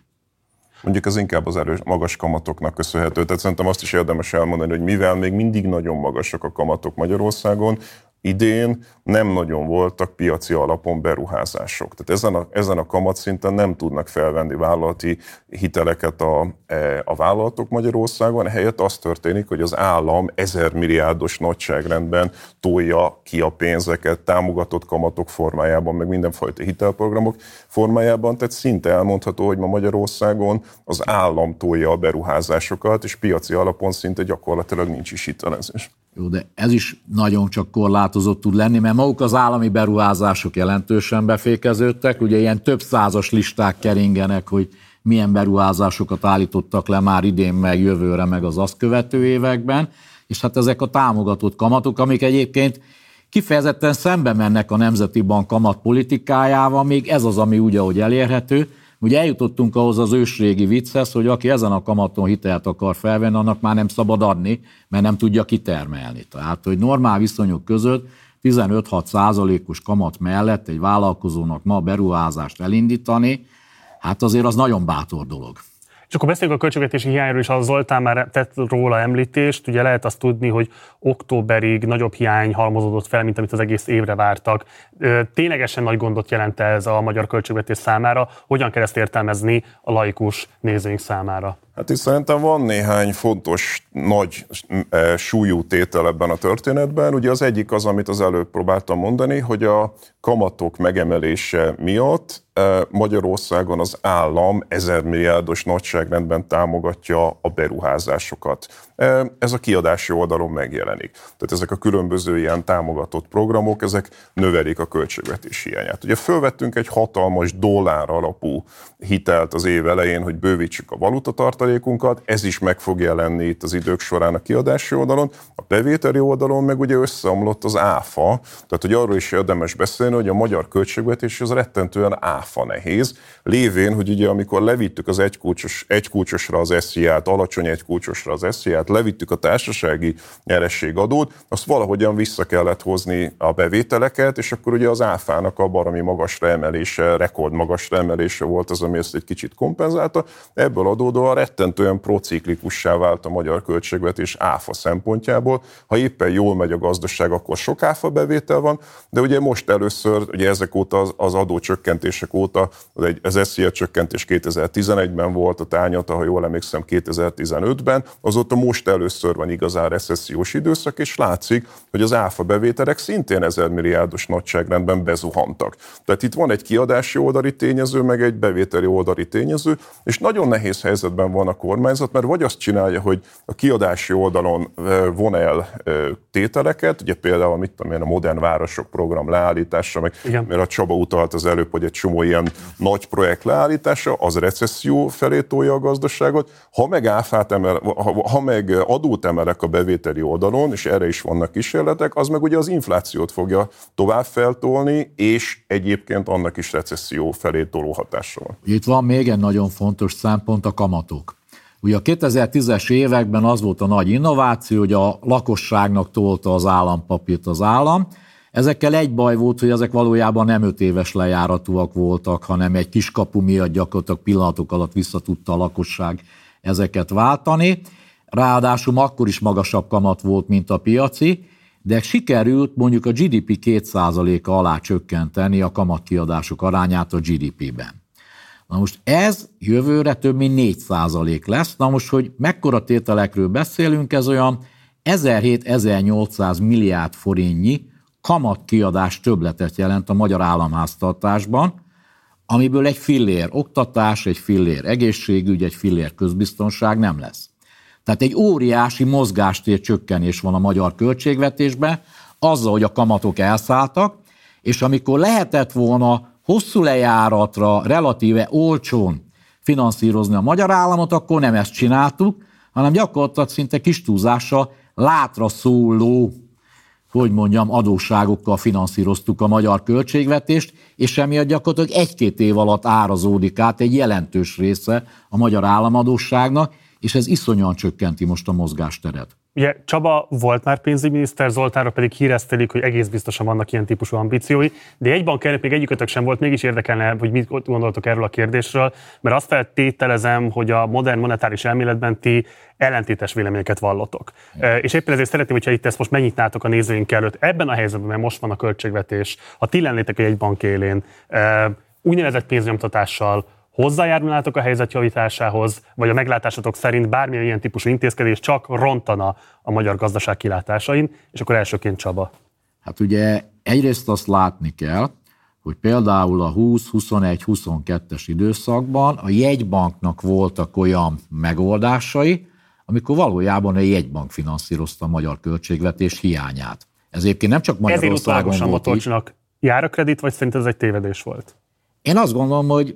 Mondjuk ez inkább az erős, magas kamatoknak köszönhető. Tehát szerintem azt is érdemes elmondani, hogy mivel még mindig nagyon magasak a kamatok Magyarországon, idén nem nagyon voltak piaci alapon beruházások. Tehát ezen a, ezen a kamatszinten nem tudnak felvenni vállalati hiteleket a, e, a vállalatok Magyarországon, helyett az történik, hogy az állam ezer milliárdos nagyságrendben tolja ki a pénzeket támogatott kamatok formájában, meg mindenfajta hitelprogramok formájában, tehát szinte elmondható, hogy ma Magyarországon az állam tolja a beruházásokat, és piaci alapon szinte gyakorlatilag nincs is hitelezés. Jó, de ez is nagyon csak korlátozott tud lenni, mert maguk az állami beruházások jelentősen befékeződtek, ugye ilyen több százas listák keringenek, hogy milyen beruházásokat állítottak le már idén, meg jövőre, meg az azt követő években, és hát ezek a támogatott kamatok, amik egyébként kifejezetten szembe mennek a Nemzeti Bank kamatpolitikájával, még ez az, ami úgy, ahogy elérhető, Ugye eljutottunk ahhoz az ősrégi vicchez, hogy aki ezen a kamaton hitelt akar felvenni, annak már nem szabad adni, mert nem tudja kitermelni. Tehát, hogy normál viszonyok között 15-6 százalékos kamat mellett egy vállalkozónak ma beruházást elindítani, hát azért az nagyon bátor dolog. És akkor beszéljünk a költségvetési hiányról is, a Zoltán már tett róla említést. Ugye lehet azt tudni, hogy októberig nagyobb hiány halmozódott fel, mint amit az egész évre vártak. Ténylegesen nagy gondot jelent ez a magyar költségvetés számára. Hogyan kell ezt értelmezni a laikus nézőink számára? Hát itt szerintem van néhány fontos, nagy súlyú tétel ebben a történetben. Ugye az egyik az, amit az előbb próbáltam mondani, hogy a kamatok megemelése miatt Magyarországon az állam ezer milliárdos nagyságrendben támogatja a beruházásokat. Ez a kiadási oldalon megjelenik. Tehát ezek a különböző ilyen támogatott programok, ezek növelik a költségvetés hiányát. Ugye fölvettünk egy hatalmas dollár alapú hitelt az év elején, hogy bővítsük a valutatartalékunkat, ez is meg fog jelenni itt az idők során a kiadási oldalon, a bevételi oldalon meg ugye összeomlott az áfa, tehát hogy arról is érdemes beszélni, hogy a magyar költségvetés az rettentően áfa nehéz, lévén, hogy ugye amikor levittük az egykulcsos, egykulcsosra az SZIA-t, alacsony egykulcsosra az SZIA-t, levittük a társasági nyerességadót, azt valahogyan vissza kellett hozni a bevételeket, és akkor ugye az áfának a baromi magasra emelése, rekord magasra emelése volt az, ami ezt egy kicsit kompenzálta. Ebből adódóan rettentően prociklikussá vált a magyar költségvetés áfa szempontjából. Ha éppen jól megy a gazdaság, akkor sok áfa bevétel van, de ugye most először, ugye ezek óta az adócsökkentések óta, az SZIA csökkentés 2011-ben volt, a tányata, ha jól emlékszem, 2015-ben, azóta most először van igazán recessziós időszak, és látszik, hogy az áfa bevételek szintén ezer milliárdos nagyságrendben bezuhantak. Tehát itt van egy kiadási oldali tényező, meg egy bevételi oldali tényező, és nagyon nehéz helyzetben van a kormányzat, mert vagy azt csinálja, hogy a kiadási oldalon von el tételeket, ugye például mit tudom én, a modern városok program leállítása, meg Igen. mert a Csaba utalt az előbb, hogy egy csomó ilyen nagy projekt leállítása, az recesszió felé tolja a gazdaságot. Ha meg áfát emel, ha, ha meg adót emelek a bevételi oldalon, és erre is vannak kísérletek, az meg ugye az inflációt fogja tovább feltolni, és egyébként annak is recesszió felé toló hatása van. Itt van még egy nagyon fontos szempont, a kamatok. Ugye a 2010-es években az volt a nagy innováció, hogy a lakosságnak tolta az állampapírt az állam, Ezekkel egy baj volt, hogy ezek valójában nem öt éves lejáratúak voltak, hanem egy kis kapu miatt gyakorlatilag pillanatok alatt vissza tudta a lakosság ezeket váltani. Ráadásul akkor is magasabb kamat volt, mint a piaci, de sikerült mondjuk a GDP 2%-a alá csökkenteni a kamatkiadások arányát a GDP-ben. Na most ez jövőre több mint 4% lesz. Na most, hogy mekkora tételekről beszélünk, ez olyan 1700-1800 milliárd forintnyi kamatkiadás többletet jelent a magyar államháztartásban, amiből egy fillér oktatás, egy fillér egészségügy, egy fillér közbiztonság nem lesz. Tehát egy óriási mozgástér csökkenés van a magyar költségvetésben, azzal, hogy a kamatok elszálltak, és amikor lehetett volna hosszú lejáratra relatíve olcsón finanszírozni a magyar államot, akkor nem ezt csináltuk, hanem gyakorlatilag szinte kis túlzással látra szóló, hogy mondjam, adósságokkal finanszíroztuk a magyar költségvetést, és emiatt gyakorlatilag egy-két év alatt árazódik át egy jelentős része a magyar államadósságnak, és ez iszonyúan csökkenti most a mozgásteret. Ugye Csaba volt már pénzügyminiszter, Zoltánra pedig híreztelik, hogy egész biztosan vannak ilyen típusú ambíciói, de egy bankkernek még egyikőtök sem volt, mégis érdekelne, hogy mit gondoltok erről a kérdésről, mert azt feltételezem, hogy a modern monetáris elméletben ti ellentétes véleményeket vallotok. És éppen ezért szeretném, hogyha itt ezt most megnyitnátok a nézőink előtt. Ebben a helyzetben, mert most van a költségvetés, ha ti lennétek egy bank élén, úgynevezett pénznyomtatással, hozzájárulnátok a helyzet javításához, vagy a meglátásatok szerint bármilyen ilyen típusú intézkedés csak rontana a magyar gazdaság kilátásain, és akkor elsőként Csaba. Hát ugye egyrészt azt látni kell, hogy például a 20, 21, 22-es időszakban a jegybanknak voltak olyan megoldásai, amikor valójában a jegybank finanszírozta a magyar költségvetés hiányát. Ez egyébként nem csak Magyarországon Ezért volt így. Jár a kredit, vagy szerint ez egy tévedés volt? Én azt gondolom, hogy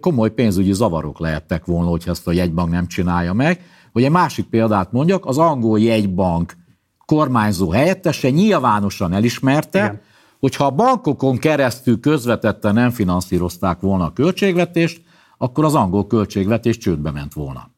komoly pénzügyi zavarok lehettek volna, hogyha ezt a jegybank nem csinálja meg. Hogy egy másik példát mondjak, az angol jegybank kormányzó helyettese nyilvánosan elismerte, Igen. hogyha a bankokon keresztül közvetetten nem finanszírozták volna a költségvetést, akkor az angol költségvetés csődbe ment volna.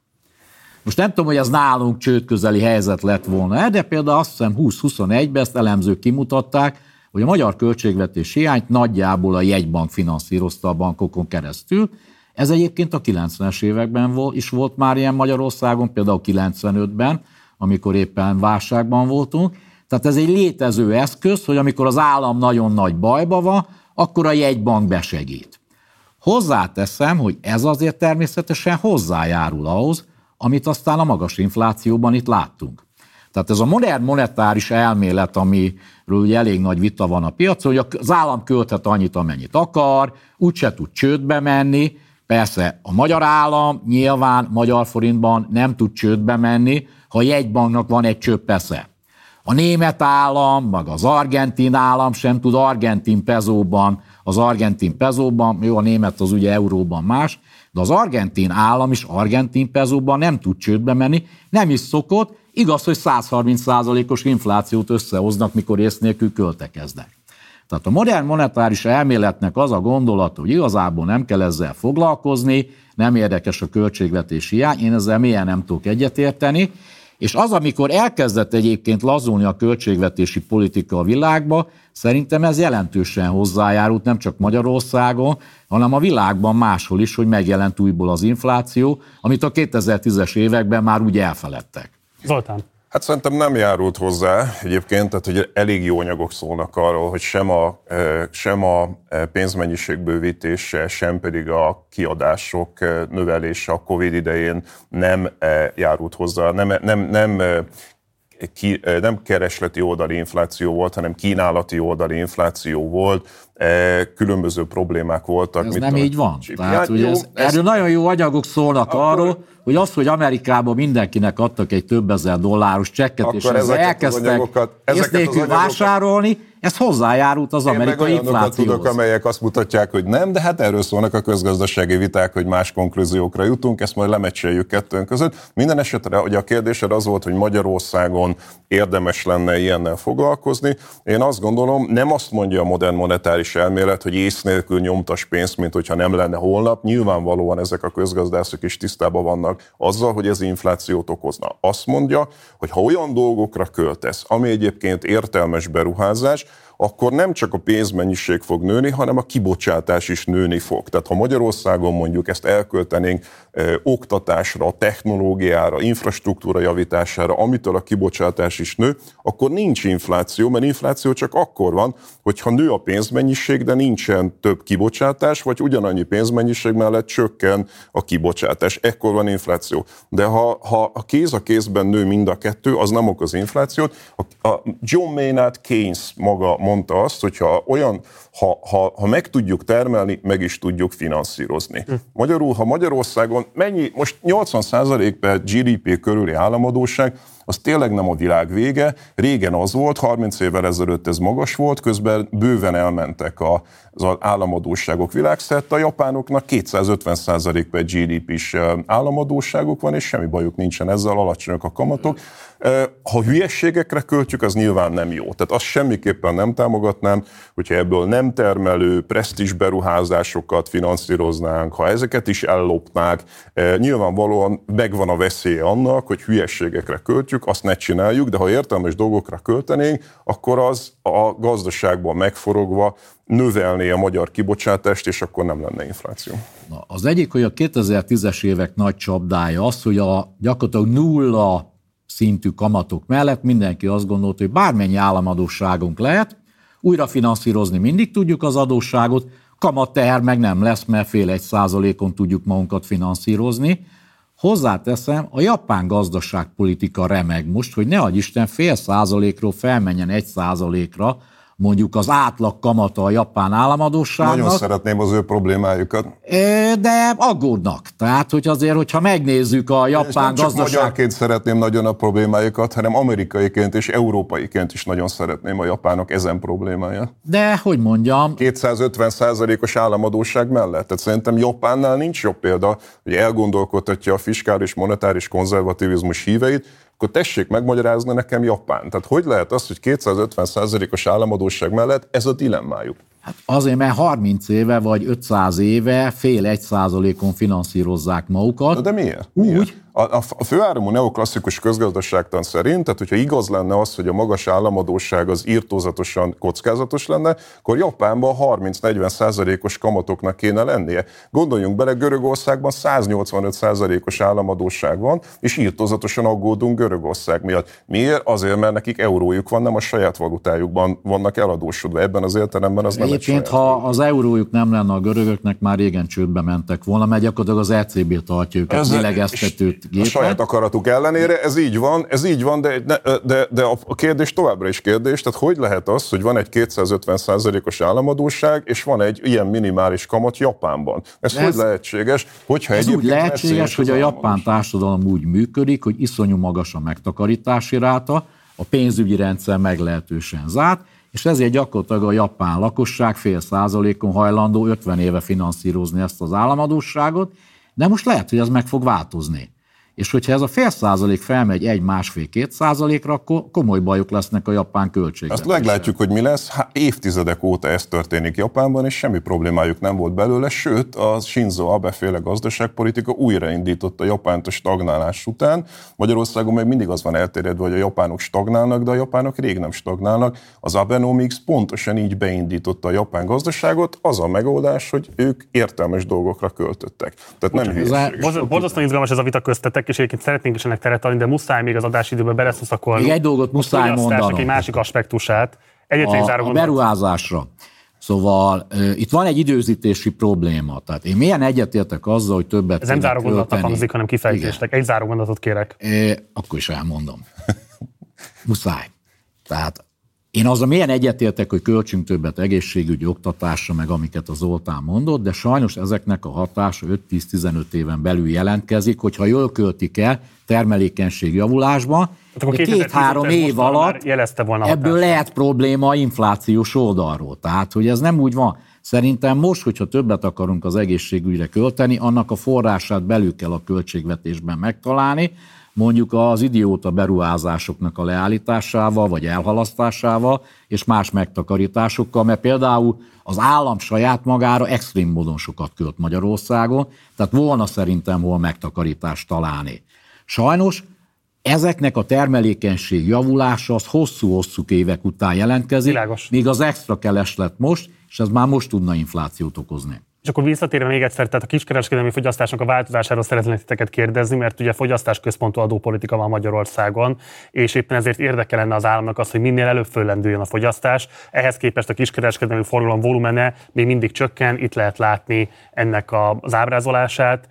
Most nem tudom, hogy ez nálunk csődközeli helyzet lett volna, de például azt hiszem 20-21-ben ezt elemzők kimutatták, hogy a magyar költségvetés hiányt nagyjából a jegybank finanszírozta a bankokon keresztül. Ez egyébként a 90-es években volt, is volt már ilyen Magyarországon, például 95-ben, amikor éppen válságban voltunk. Tehát ez egy létező eszköz, hogy amikor az állam nagyon nagy bajba van, akkor a jegybank besegít. Hozzáteszem, hogy ez azért természetesen hozzájárul ahhoz, amit aztán a magas inflációban itt láttunk. Tehát ez a modern monetáris elmélet, amiről ugye elég nagy vita van a piacon, hogy az állam költhet annyit, amennyit akar, úgyse tud csődbe menni, Persze a magyar állam nyilván magyar forintban nem tud csődbe menni, ha jegybanknak van egy csöppesze. A német állam, meg az argentin állam sem tud argentin pezóban, az argentin pezóban, jó, a német az ugye euróban más, de az argentin állam is argentin pezóban nem tud csődbe menni, nem is szokott, Igaz, hogy 130%-os inflációt összehoznak, mikor ész nélkül költekeznek. Tehát a modern monetáris elméletnek az a gondolat, hogy igazából nem kell ezzel foglalkozni, nem érdekes a költségvetési hiány, én ezzel milyen nem tudok egyetérteni, és az, amikor elkezdett egyébként lazulni a költségvetési politika a világba, szerintem ez jelentősen hozzájárult nem csak Magyarországon, hanem a világban máshol is, hogy megjelent újból az infláció, amit a 2010-es években már úgy elfeledtek. Zoltán. Hát szerintem nem járult hozzá egyébként, tehát hogy elég jó anyagok szólnak arról, hogy sem a, sem a e, pénzmennyiségbővítése, sem pedig a kiadások növelése a Covid idején nem járult hozzá, nem, nem, nem ki, nem keresleti oldali infláció volt, hanem kínálati oldali infláció volt, különböző problémák voltak. Ez nem a... így van. Tehát, ugye ez, ez... Erről nagyon jó anyagok szólnak akkor... arról, hogy az, hogy Amerikában mindenkinek adtak egy több ezer dolláros csekket, és ezzel elkezdtek az anyagokat, ezeket az anyagokat... vásárolni, ez hozzájárult az amerikai inflációhoz. tudok, amelyek azt mutatják, hogy nem, de hát erről szólnak a közgazdasági viták, hogy más konklúziókra jutunk, ezt majd lemecseljük kettőnk között. Minden esetre, hogy a kérdésed az volt, hogy Magyarországon érdemes lenne ilyennel foglalkozni. Én azt gondolom, nem azt mondja a modern monetáris elmélet, hogy ész nélkül nyomtas pénzt, mint hogyha nem lenne holnap. Nyilvánvalóan ezek a közgazdászok is tisztában vannak azzal, hogy ez inflációt okozna. Azt mondja, hogy ha olyan dolgokra költesz, ami egyébként értelmes beruházás, akkor nem csak a pénzmennyiség fog nőni, hanem a kibocsátás is nőni fog. Tehát ha Magyarországon mondjuk ezt elköltenénk eh, oktatásra, technológiára, infrastruktúra javítására, amitől a kibocsátás is nő, akkor nincs infláció, mert infláció csak akkor van, hogyha nő a pénzmennyiség, de nincsen több kibocsátás, vagy ugyanannyi pénzmennyiség mellett csökken a kibocsátás. Ekkor van infláció. De ha, ha a kéz a kézben nő mind a kettő, az nem okoz inflációt. A, a John Maynard Keynes maga mondta azt, hogyha olyan, ha, ha, ha meg tudjuk termelni, meg is tudjuk finanszírozni. Hm. Magyarul, ha Magyarországon mennyi, most 80% per GDP körüli államadóság, az tényleg nem a világ vége. Régen az volt, 30 évvel ezelőtt ez magas volt, közben bőven elmentek az államadóságok világszerte. A japánoknak 250% per GDP-s államadóságuk van, és semmi bajuk nincsen ezzel, alacsonyak a kamatok. Ha hülyességekre költjük, az nyilván nem jó. Tehát azt semmiképpen nem támogatnám, hogyha ebből nem termelő, presztis beruházásokat finanszíroznánk, ha ezeket is ellopnák, nyilvánvalóan megvan a veszélye annak, hogy hülyességekre költjük, azt ne csináljuk, de ha értelmes dolgokra költenénk, akkor az a gazdaságban megforogva növelné a magyar kibocsátást, és akkor nem lenne infláció. Na, az egyik, hogy a 2010-es évek nagy csapdája az, hogy a gyakorlatilag nulla szintű kamatok mellett mindenki azt gondolta, hogy bármennyi államadóságunk lehet, újra finanszírozni mindig tudjuk az adósságot, kamatteher meg nem lesz, mert fél egy százalékon tudjuk magunkat finanszírozni. Hozzáteszem, a japán gazdaságpolitika remeg most, hogy ne Isten fél százalékról felmenjen egy százalékra, mondjuk az átlag kamata a japán államadóságnak. Nagyon szeretném az ő problémájukat. De aggódnak. Tehát, hogy azért, hogyha megnézzük a japán és nem csak gazdaság... magyarként szeretném nagyon a problémájukat, hanem amerikaiként és európaiként is nagyon szeretném a japánok ezen problémája. De, hogy mondjam... 250 százalékos államadóság mellett. Tehát szerintem Japánnál nincs jobb példa, hogy elgondolkodhatja a fiskális monetáris konzervativizmus híveit, akkor tessék megmagyarázni nekem Japán. Tehát hogy lehet az, hogy 250%-os államadóság mellett ez a dilemmájuk? Hát azért, mert 30 éve vagy 500 éve fél egy százalékon finanszírozzák magukat. Na de miért? miért? Úgy, a, a, a főáramú neoklasszikus közgazdaságtan szerint, tehát hogyha igaz lenne az, hogy a magas államadóság az írtózatosan kockázatos lenne, akkor Japánban 30-40 százalékos kamatoknak kéne lennie. Gondoljunk bele, Görögországban 185 százalékos államadóság van, és írtózatosan aggódunk Görögország miatt. Miért? Azért, mert nekik eurójuk van, nem a saját valutájukban vannak eladósodva. Ebben az értelemben az nem Egyébként, egy ha az eurójuk nem lenne a görögöknek, már régen csődbe mentek volna, mert gyakorlatilag az ECB tartja őket, Ez- lélegeztetőt a saját akaratuk ellenére, ez így van, ez így van, de, de, de, a kérdés továbbra is kérdés, tehát hogy lehet az, hogy van egy 250%-os államadóság, és van egy ilyen minimális kamat Japánban? Ez, De hogy ez- lehetséges? Hogyha Ez úgy egyébként lehetséges, veszélyes hogy a japán társadalom úgy működik, hogy iszonyú magas a megtakarítási ráta, a pénzügyi rendszer meglehetősen zárt, és ezért gyakorlatilag a japán lakosság fél százalékon hajlandó 50 éve finanszírozni ezt az államadóságot, de most lehet, hogy ez meg fog változni. És hogyha ez a fél százalék felmegy egy, másfél, két százalékra, akkor komoly bajok lesznek a japán Azt költségvetéssel. meglátjuk, hogy mi lesz. Há, évtizedek óta ez történik Japánban, és semmi problémájuk nem volt belőle, sőt, a Shinzo Abe féle gazdaságpolitika újraindította Japánt a stagnálás után. Magyarországon még mindig az van elterjedve, hogy a japánok stagnálnak, de a japánok rég nem stagnálnak. Az Abenomics pontosan így beindította a japán gazdaságot. Az a megoldás, hogy ők értelmes dolgokra költöttek. Tehát nem ez a- hülyeséges. Borzasztóan borzasztóan izgalmas ez a vita köztetek, és egyébként szeretnénk is ennek teret adni, de muszáj még az adásidőben beleszuszakolni. Még egy dolgot muszáj mondanom. egy másik aspektusát. Egyetlen a, a beruházásra. Szóval ö, itt van egy időzítési probléma. Tehát én milyen egyetértek azzal, hogy többet Ez nem záró gondolatnak hangzik, hanem kifejtésnek. Egy záró gondolatot kérek. É, akkor is elmondom. Muszáj. Tehát én azzal milyen egyetértek, hogy költsünk többet egészségügyi oktatásra, meg amiket az Zoltán mondott, de sajnos ezeknek a hatása 5-10-15 éven belül jelentkezik, hogyha jól költik el termelékenység javulásban, Hát akkor de 2010 két-három év alatt jelezte volna ebből hatását. lehet probléma inflációs oldalról. Tehát, hogy ez nem úgy van. Szerintem most, hogyha többet akarunk az egészségügyre költeni, annak a forrását belül kell a költségvetésben megtalálni, mondjuk az idióta beruházásoknak a leállításával, vagy elhalasztásával, és más megtakarításokkal, mert például az állam saját magára extrém módon sokat költ Magyarországon, tehát volna szerintem hol megtakarítást találni. Sajnos ezeknek a termelékenység javulása az hosszú-hosszú évek után jelentkezik, Világos. míg az extra kereslet most, és ez már most tudna inflációt okozni. És akkor visszatérve még egyszer, tehát a kiskereskedelmi fogyasztásnak a változásáról szeretnék titeket kérdezni, mert ugye fogyasztás központú adópolitika van Magyarországon, és éppen ezért érdekel lenne az államnak az, hogy minél előbb föllendüljön a fogyasztás. Ehhez képest a kiskereskedelmi forgalom volumene még mindig csökken, itt lehet látni ennek az ábrázolását.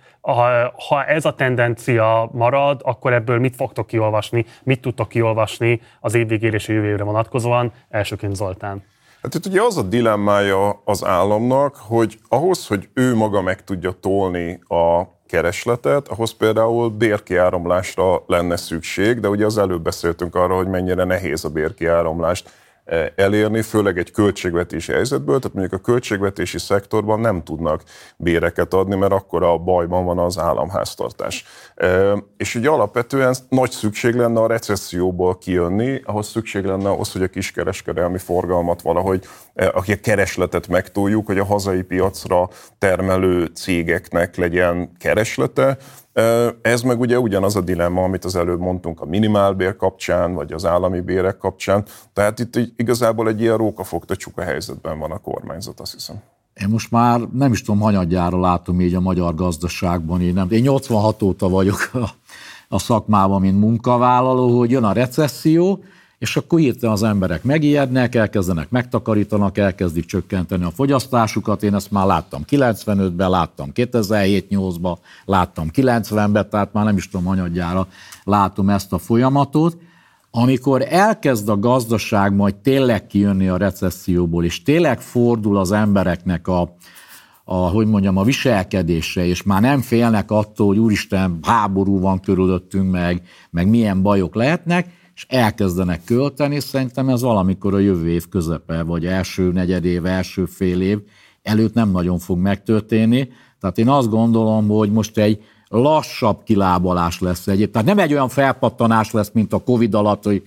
Ha, ez a tendencia marad, akkor ebből mit fogtok kiolvasni, mit tudtok kiolvasni az évvégére és jövő évre vonatkozóan? Elsőként Zoltán. Hát itt ugye az a dilemmája az államnak, hogy ahhoz, hogy ő maga meg tudja tolni a keresletet, ahhoz például bérkiáramlásra lenne szükség, de ugye az előbb beszéltünk arra, hogy mennyire nehéz a bérkiáramlást elérni, főleg egy költségvetési helyzetből, tehát mondjuk a költségvetési szektorban nem tudnak béreket adni, mert akkor a bajban van az államháztartás. És ugye alapvetően nagy szükség lenne a recesszióból kijönni, ahhoz szükség lenne ahhoz, hogy a kiskereskedelmi forgalmat valahogy, aki a keresletet megtoljuk, hogy a hazai piacra termelő cégeknek legyen kereslete, ez meg ugye ugyanaz a dilemma, amit az előbb mondtunk a minimálbér kapcsán, vagy az állami bérek kapcsán. Tehát itt igazából egy ilyen rókafogta csuka helyzetben van a kormányzat, azt hiszem. Én most már nem is tudom, hanyadjára látom így a magyar gazdaságban. Én, nem, én 86 óta vagyok a, a szakmában, mint munkavállaló, hogy jön a recesszió, és akkor hirtelen az emberek megijednek, elkezdenek megtakarítanak, elkezdik csökkenteni a fogyasztásukat. Én ezt már láttam 95-ben, láttam 2007-8-ban, láttam 90-ben, tehát már nem is tudom, anyadjára látom ezt a folyamatot. Amikor elkezd a gazdaság majd tényleg kijönni a recesszióból, és tényleg fordul az embereknek a, a, hogy mondjam, a viselkedése, és már nem félnek attól, hogy úristen, háború van körülöttünk, meg, meg milyen bajok lehetnek, és elkezdenek költeni, szerintem ez valamikor a jövő év közepe, vagy első negyedév, első fél év előtt nem nagyon fog megtörténni. Tehát én azt gondolom, hogy most egy lassabb kilábalás lesz egy. Tehát nem egy olyan felpattanás lesz, mint a Covid alatt, hogy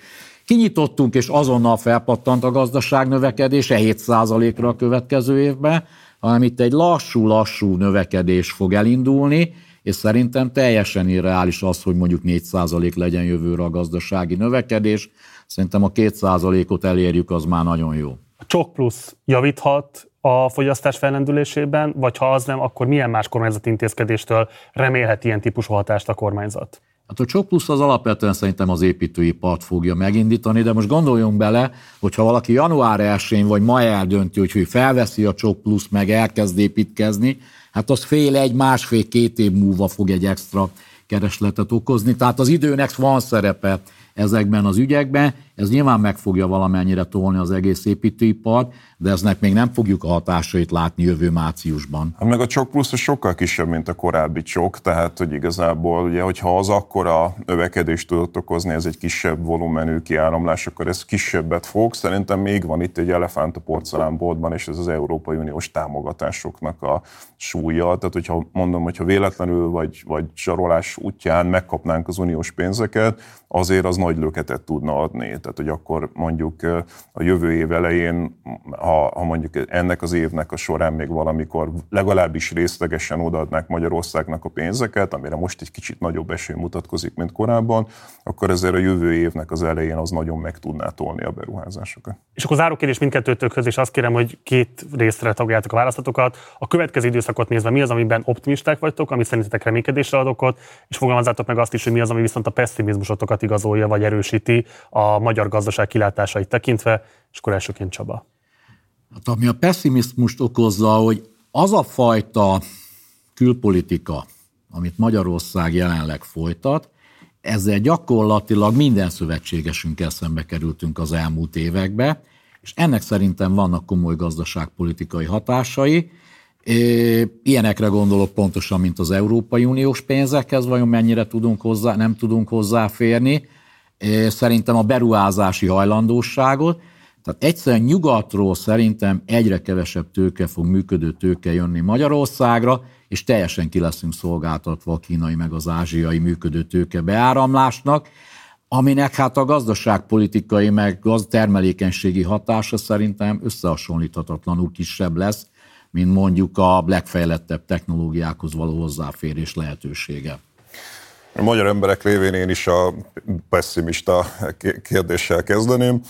kinyitottunk, és azonnal felpattant a gazdaság növekedése 7%-ra a következő évben, hanem itt egy lassú-lassú növekedés fog elindulni, és szerintem teljesen irreális az, hogy mondjuk 4% legyen jövőre a gazdasági növekedés. Szerintem a 2%-ot elérjük, az már nagyon jó. A csok plusz javíthat a fogyasztás fellendülésében, vagy ha az nem, akkor milyen más kormányzati intézkedéstől remélhet ilyen típusú hatást a kormányzat? Hát a Csok Plusz az alapvetően szerintem az építőipart fogja megindítani, de most gondoljunk bele, hogyha valaki január 1 vagy ma eldönti, hogy ő felveszi a Csok Plusz, meg elkezd építkezni, hát az fél egy, másfél, két év múlva fog egy extra keresletet okozni. Tehát az időnek van szerepe ezekben az ügyekben. Ez nyilván meg fogja valamennyire tolni az egész építőipart, de eznek még nem fogjuk a hatásait látni jövő márciusban. Hát meg a csok plusz sokkal kisebb, mint a korábbi csok, tehát hogy igazából, ugye, hogyha az akkora növekedést tudott okozni, ez egy kisebb volumenű kiáramlás, akkor ez kisebbet fog. Szerintem még van itt egy elefánt a porcelánboltban, és ez az Európai Uniós támogatásoknak a súlya. Tehát, hogyha mondom, hogyha véletlenül vagy, vagy zsarolás útján megkapnánk az uniós pénzeket, azért az nagy löketet tudna adni. Tehát, hogy akkor mondjuk a jövő év elején, ha, ha mondjuk ennek az évnek a során még valamikor legalábbis részlegesen odaadnák Magyarországnak a pénzeket, amire most egy kicsit nagyobb esély mutatkozik, mint korábban, akkor ezért a jövő évnek az elején az nagyon meg tudná tolni a beruházásokat. És akkor záró kérdés mindkettőtökhöz, és azt kérem, hogy két részre tagoljátok a választatokat. A következő időszakot nézve mi az, amiben optimisták vagytok, ami szerintetek reménykedésre ad okot, és fogalmazzátok meg azt is, hogy mi az, ami viszont a pessimizmusotokat igazolja vagy erősíti a magyar gazdaság kilátásait tekintve, és akkor elsőként Csaba. Hát ami a pessimizmust okozza, hogy az a fajta külpolitika, amit Magyarország jelenleg folytat, ezzel gyakorlatilag minden szövetségesünkkel szembe kerültünk az elmúlt évekbe, és ennek szerintem vannak komoly gazdaságpolitikai hatásai. Ilyenekre gondolok pontosan, mint az Európai Uniós pénzekhez, vajon mennyire tudunk hozzá, nem tudunk hozzáférni. Szerintem a beruházási hajlandóságot, tehát egyszerűen nyugatról szerintem egyre kevesebb tőke fog működő tőke jönni Magyarországra, és teljesen ki leszünk szolgáltatva a kínai meg az ázsiai működő tőke beáramlásnak, aminek hát a gazdaságpolitikai meg termelékenységi hatása szerintem összehasonlíthatatlanul kisebb lesz, mint mondjuk a legfejlettebb technológiákhoz való hozzáférés lehetősége. A magyar emberek révén én is a pessimista kérdéssel kezdeném.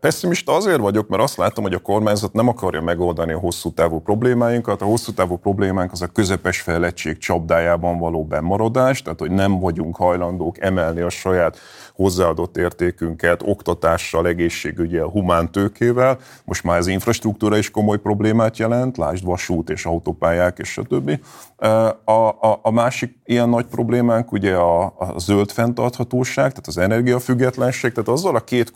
Pessimista azért vagyok, mert azt látom, hogy a kormányzat nem akarja megoldani a hosszú távú problémáinkat. A hosszú távú problémánk az a közepes fejlettség csapdájában való bemaradás, tehát hogy nem vagyunk hajlandók emelni a saját hozzáadott értékünket oktatással, egészségügyel, humántőkével. Most már ez infrastruktúra is komoly problémát jelent, lásd vasút és autópályák és stb. A, a, a másik ilyen nagy problémánk ugye a, a zöld fenntarthatóság, tehát az energiafüggetlenség, tehát azzal a két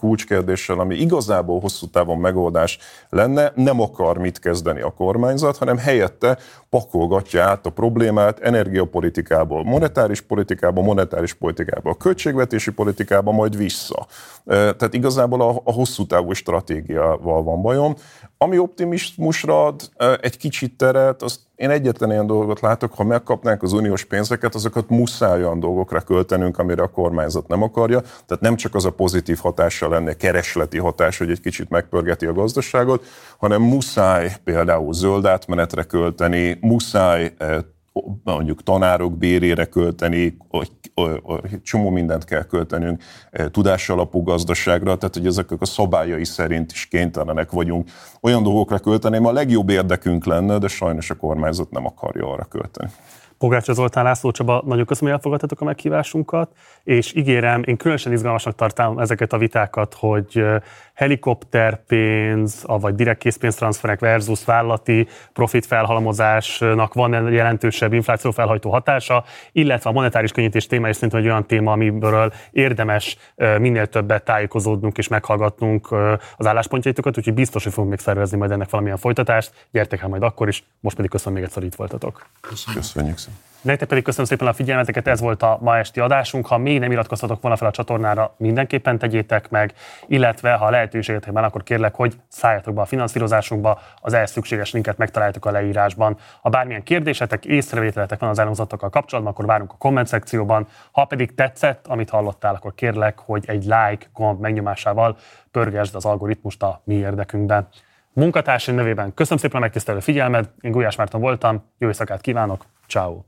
kulcskérdéssel, ami igazából hosszú távon megoldás lenne, nem akar mit kezdeni a kormányzat, hanem helyette pakolgatja át a problémát energiapolitikából, monetáris politikából, monetáris politikából, költségvetési politikába, majd vissza. Tehát igazából a, a hosszú távú stratégiával van bajom. Ami optimizmusra ad egy kicsit teret, azt én egyetlen ilyen dolgot látok, ha megkapnánk az uniós pénzeket, azokat muszáj olyan dolgokra költenünk, amire a kormányzat nem akarja. Tehát nem csak az a pozitív hatása lenne, keresleti hatás, hogy egy kicsit megpörgeti a gazdaságot, hanem muszáj például zöld átmenetre költeni, muszáj mondjuk tanárok bérére költeni, hogy csomó mindent kell költenünk tudásalapú gazdaságra, tehát hogy ezek a szabályai szerint is kénytelenek vagyunk olyan dolgokra költeni, a legjobb érdekünk lenne, de sajnos a kormányzat nem akarja arra költeni. Pogácsa Zoltán László Csaba, nagyon köszönöm, hogy elfogadtatok a meghívásunkat, és ígérem, én különösen izgalmasnak tartom ezeket a vitákat, hogy helikopterpénz, vagy direkt készpénztranszferek versus vállalati profit felhalmozásnak van jelentősebb infláció felhajtó hatása, illetve a monetáris könnyítés téma is szerintem egy olyan téma, amiből érdemes minél többet tájékozódnunk és meghallgatnunk az álláspontjaitokat, úgyhogy biztos, hogy fogunk még szervezni majd ennek valamilyen folytatást. Gyertek el majd akkor is, most pedig köszönöm még egyszer, hogy itt voltatok. Köszönjük. Köszönjük szépen. Nektek pedig köszönöm szépen a figyelmeteket, ez volt a ma esti adásunk. Ha még nem iratkoztatok volna fel a csatornára, mindenképpen tegyétek meg, illetve ha lehetőségetek van, akkor kérlek, hogy szálljatok be a finanszírozásunkba, az ehhez szükséges linket megtaláljátok a leírásban. Ha bármilyen kérdésetek, észrevételetek van az elhangzottakkal kapcsolatban, akkor várunk a komment szekcióban. Ha pedig tetszett, amit hallottál, akkor kérlek, hogy egy like gomb megnyomásával pörgesd az algoritmust a mi érdekünkben. Munkatársai nevében köszönöm szépen a megtisztelő figyelmed, én Gulyás Márton voltam, jó éjszakát kívánok, ciao.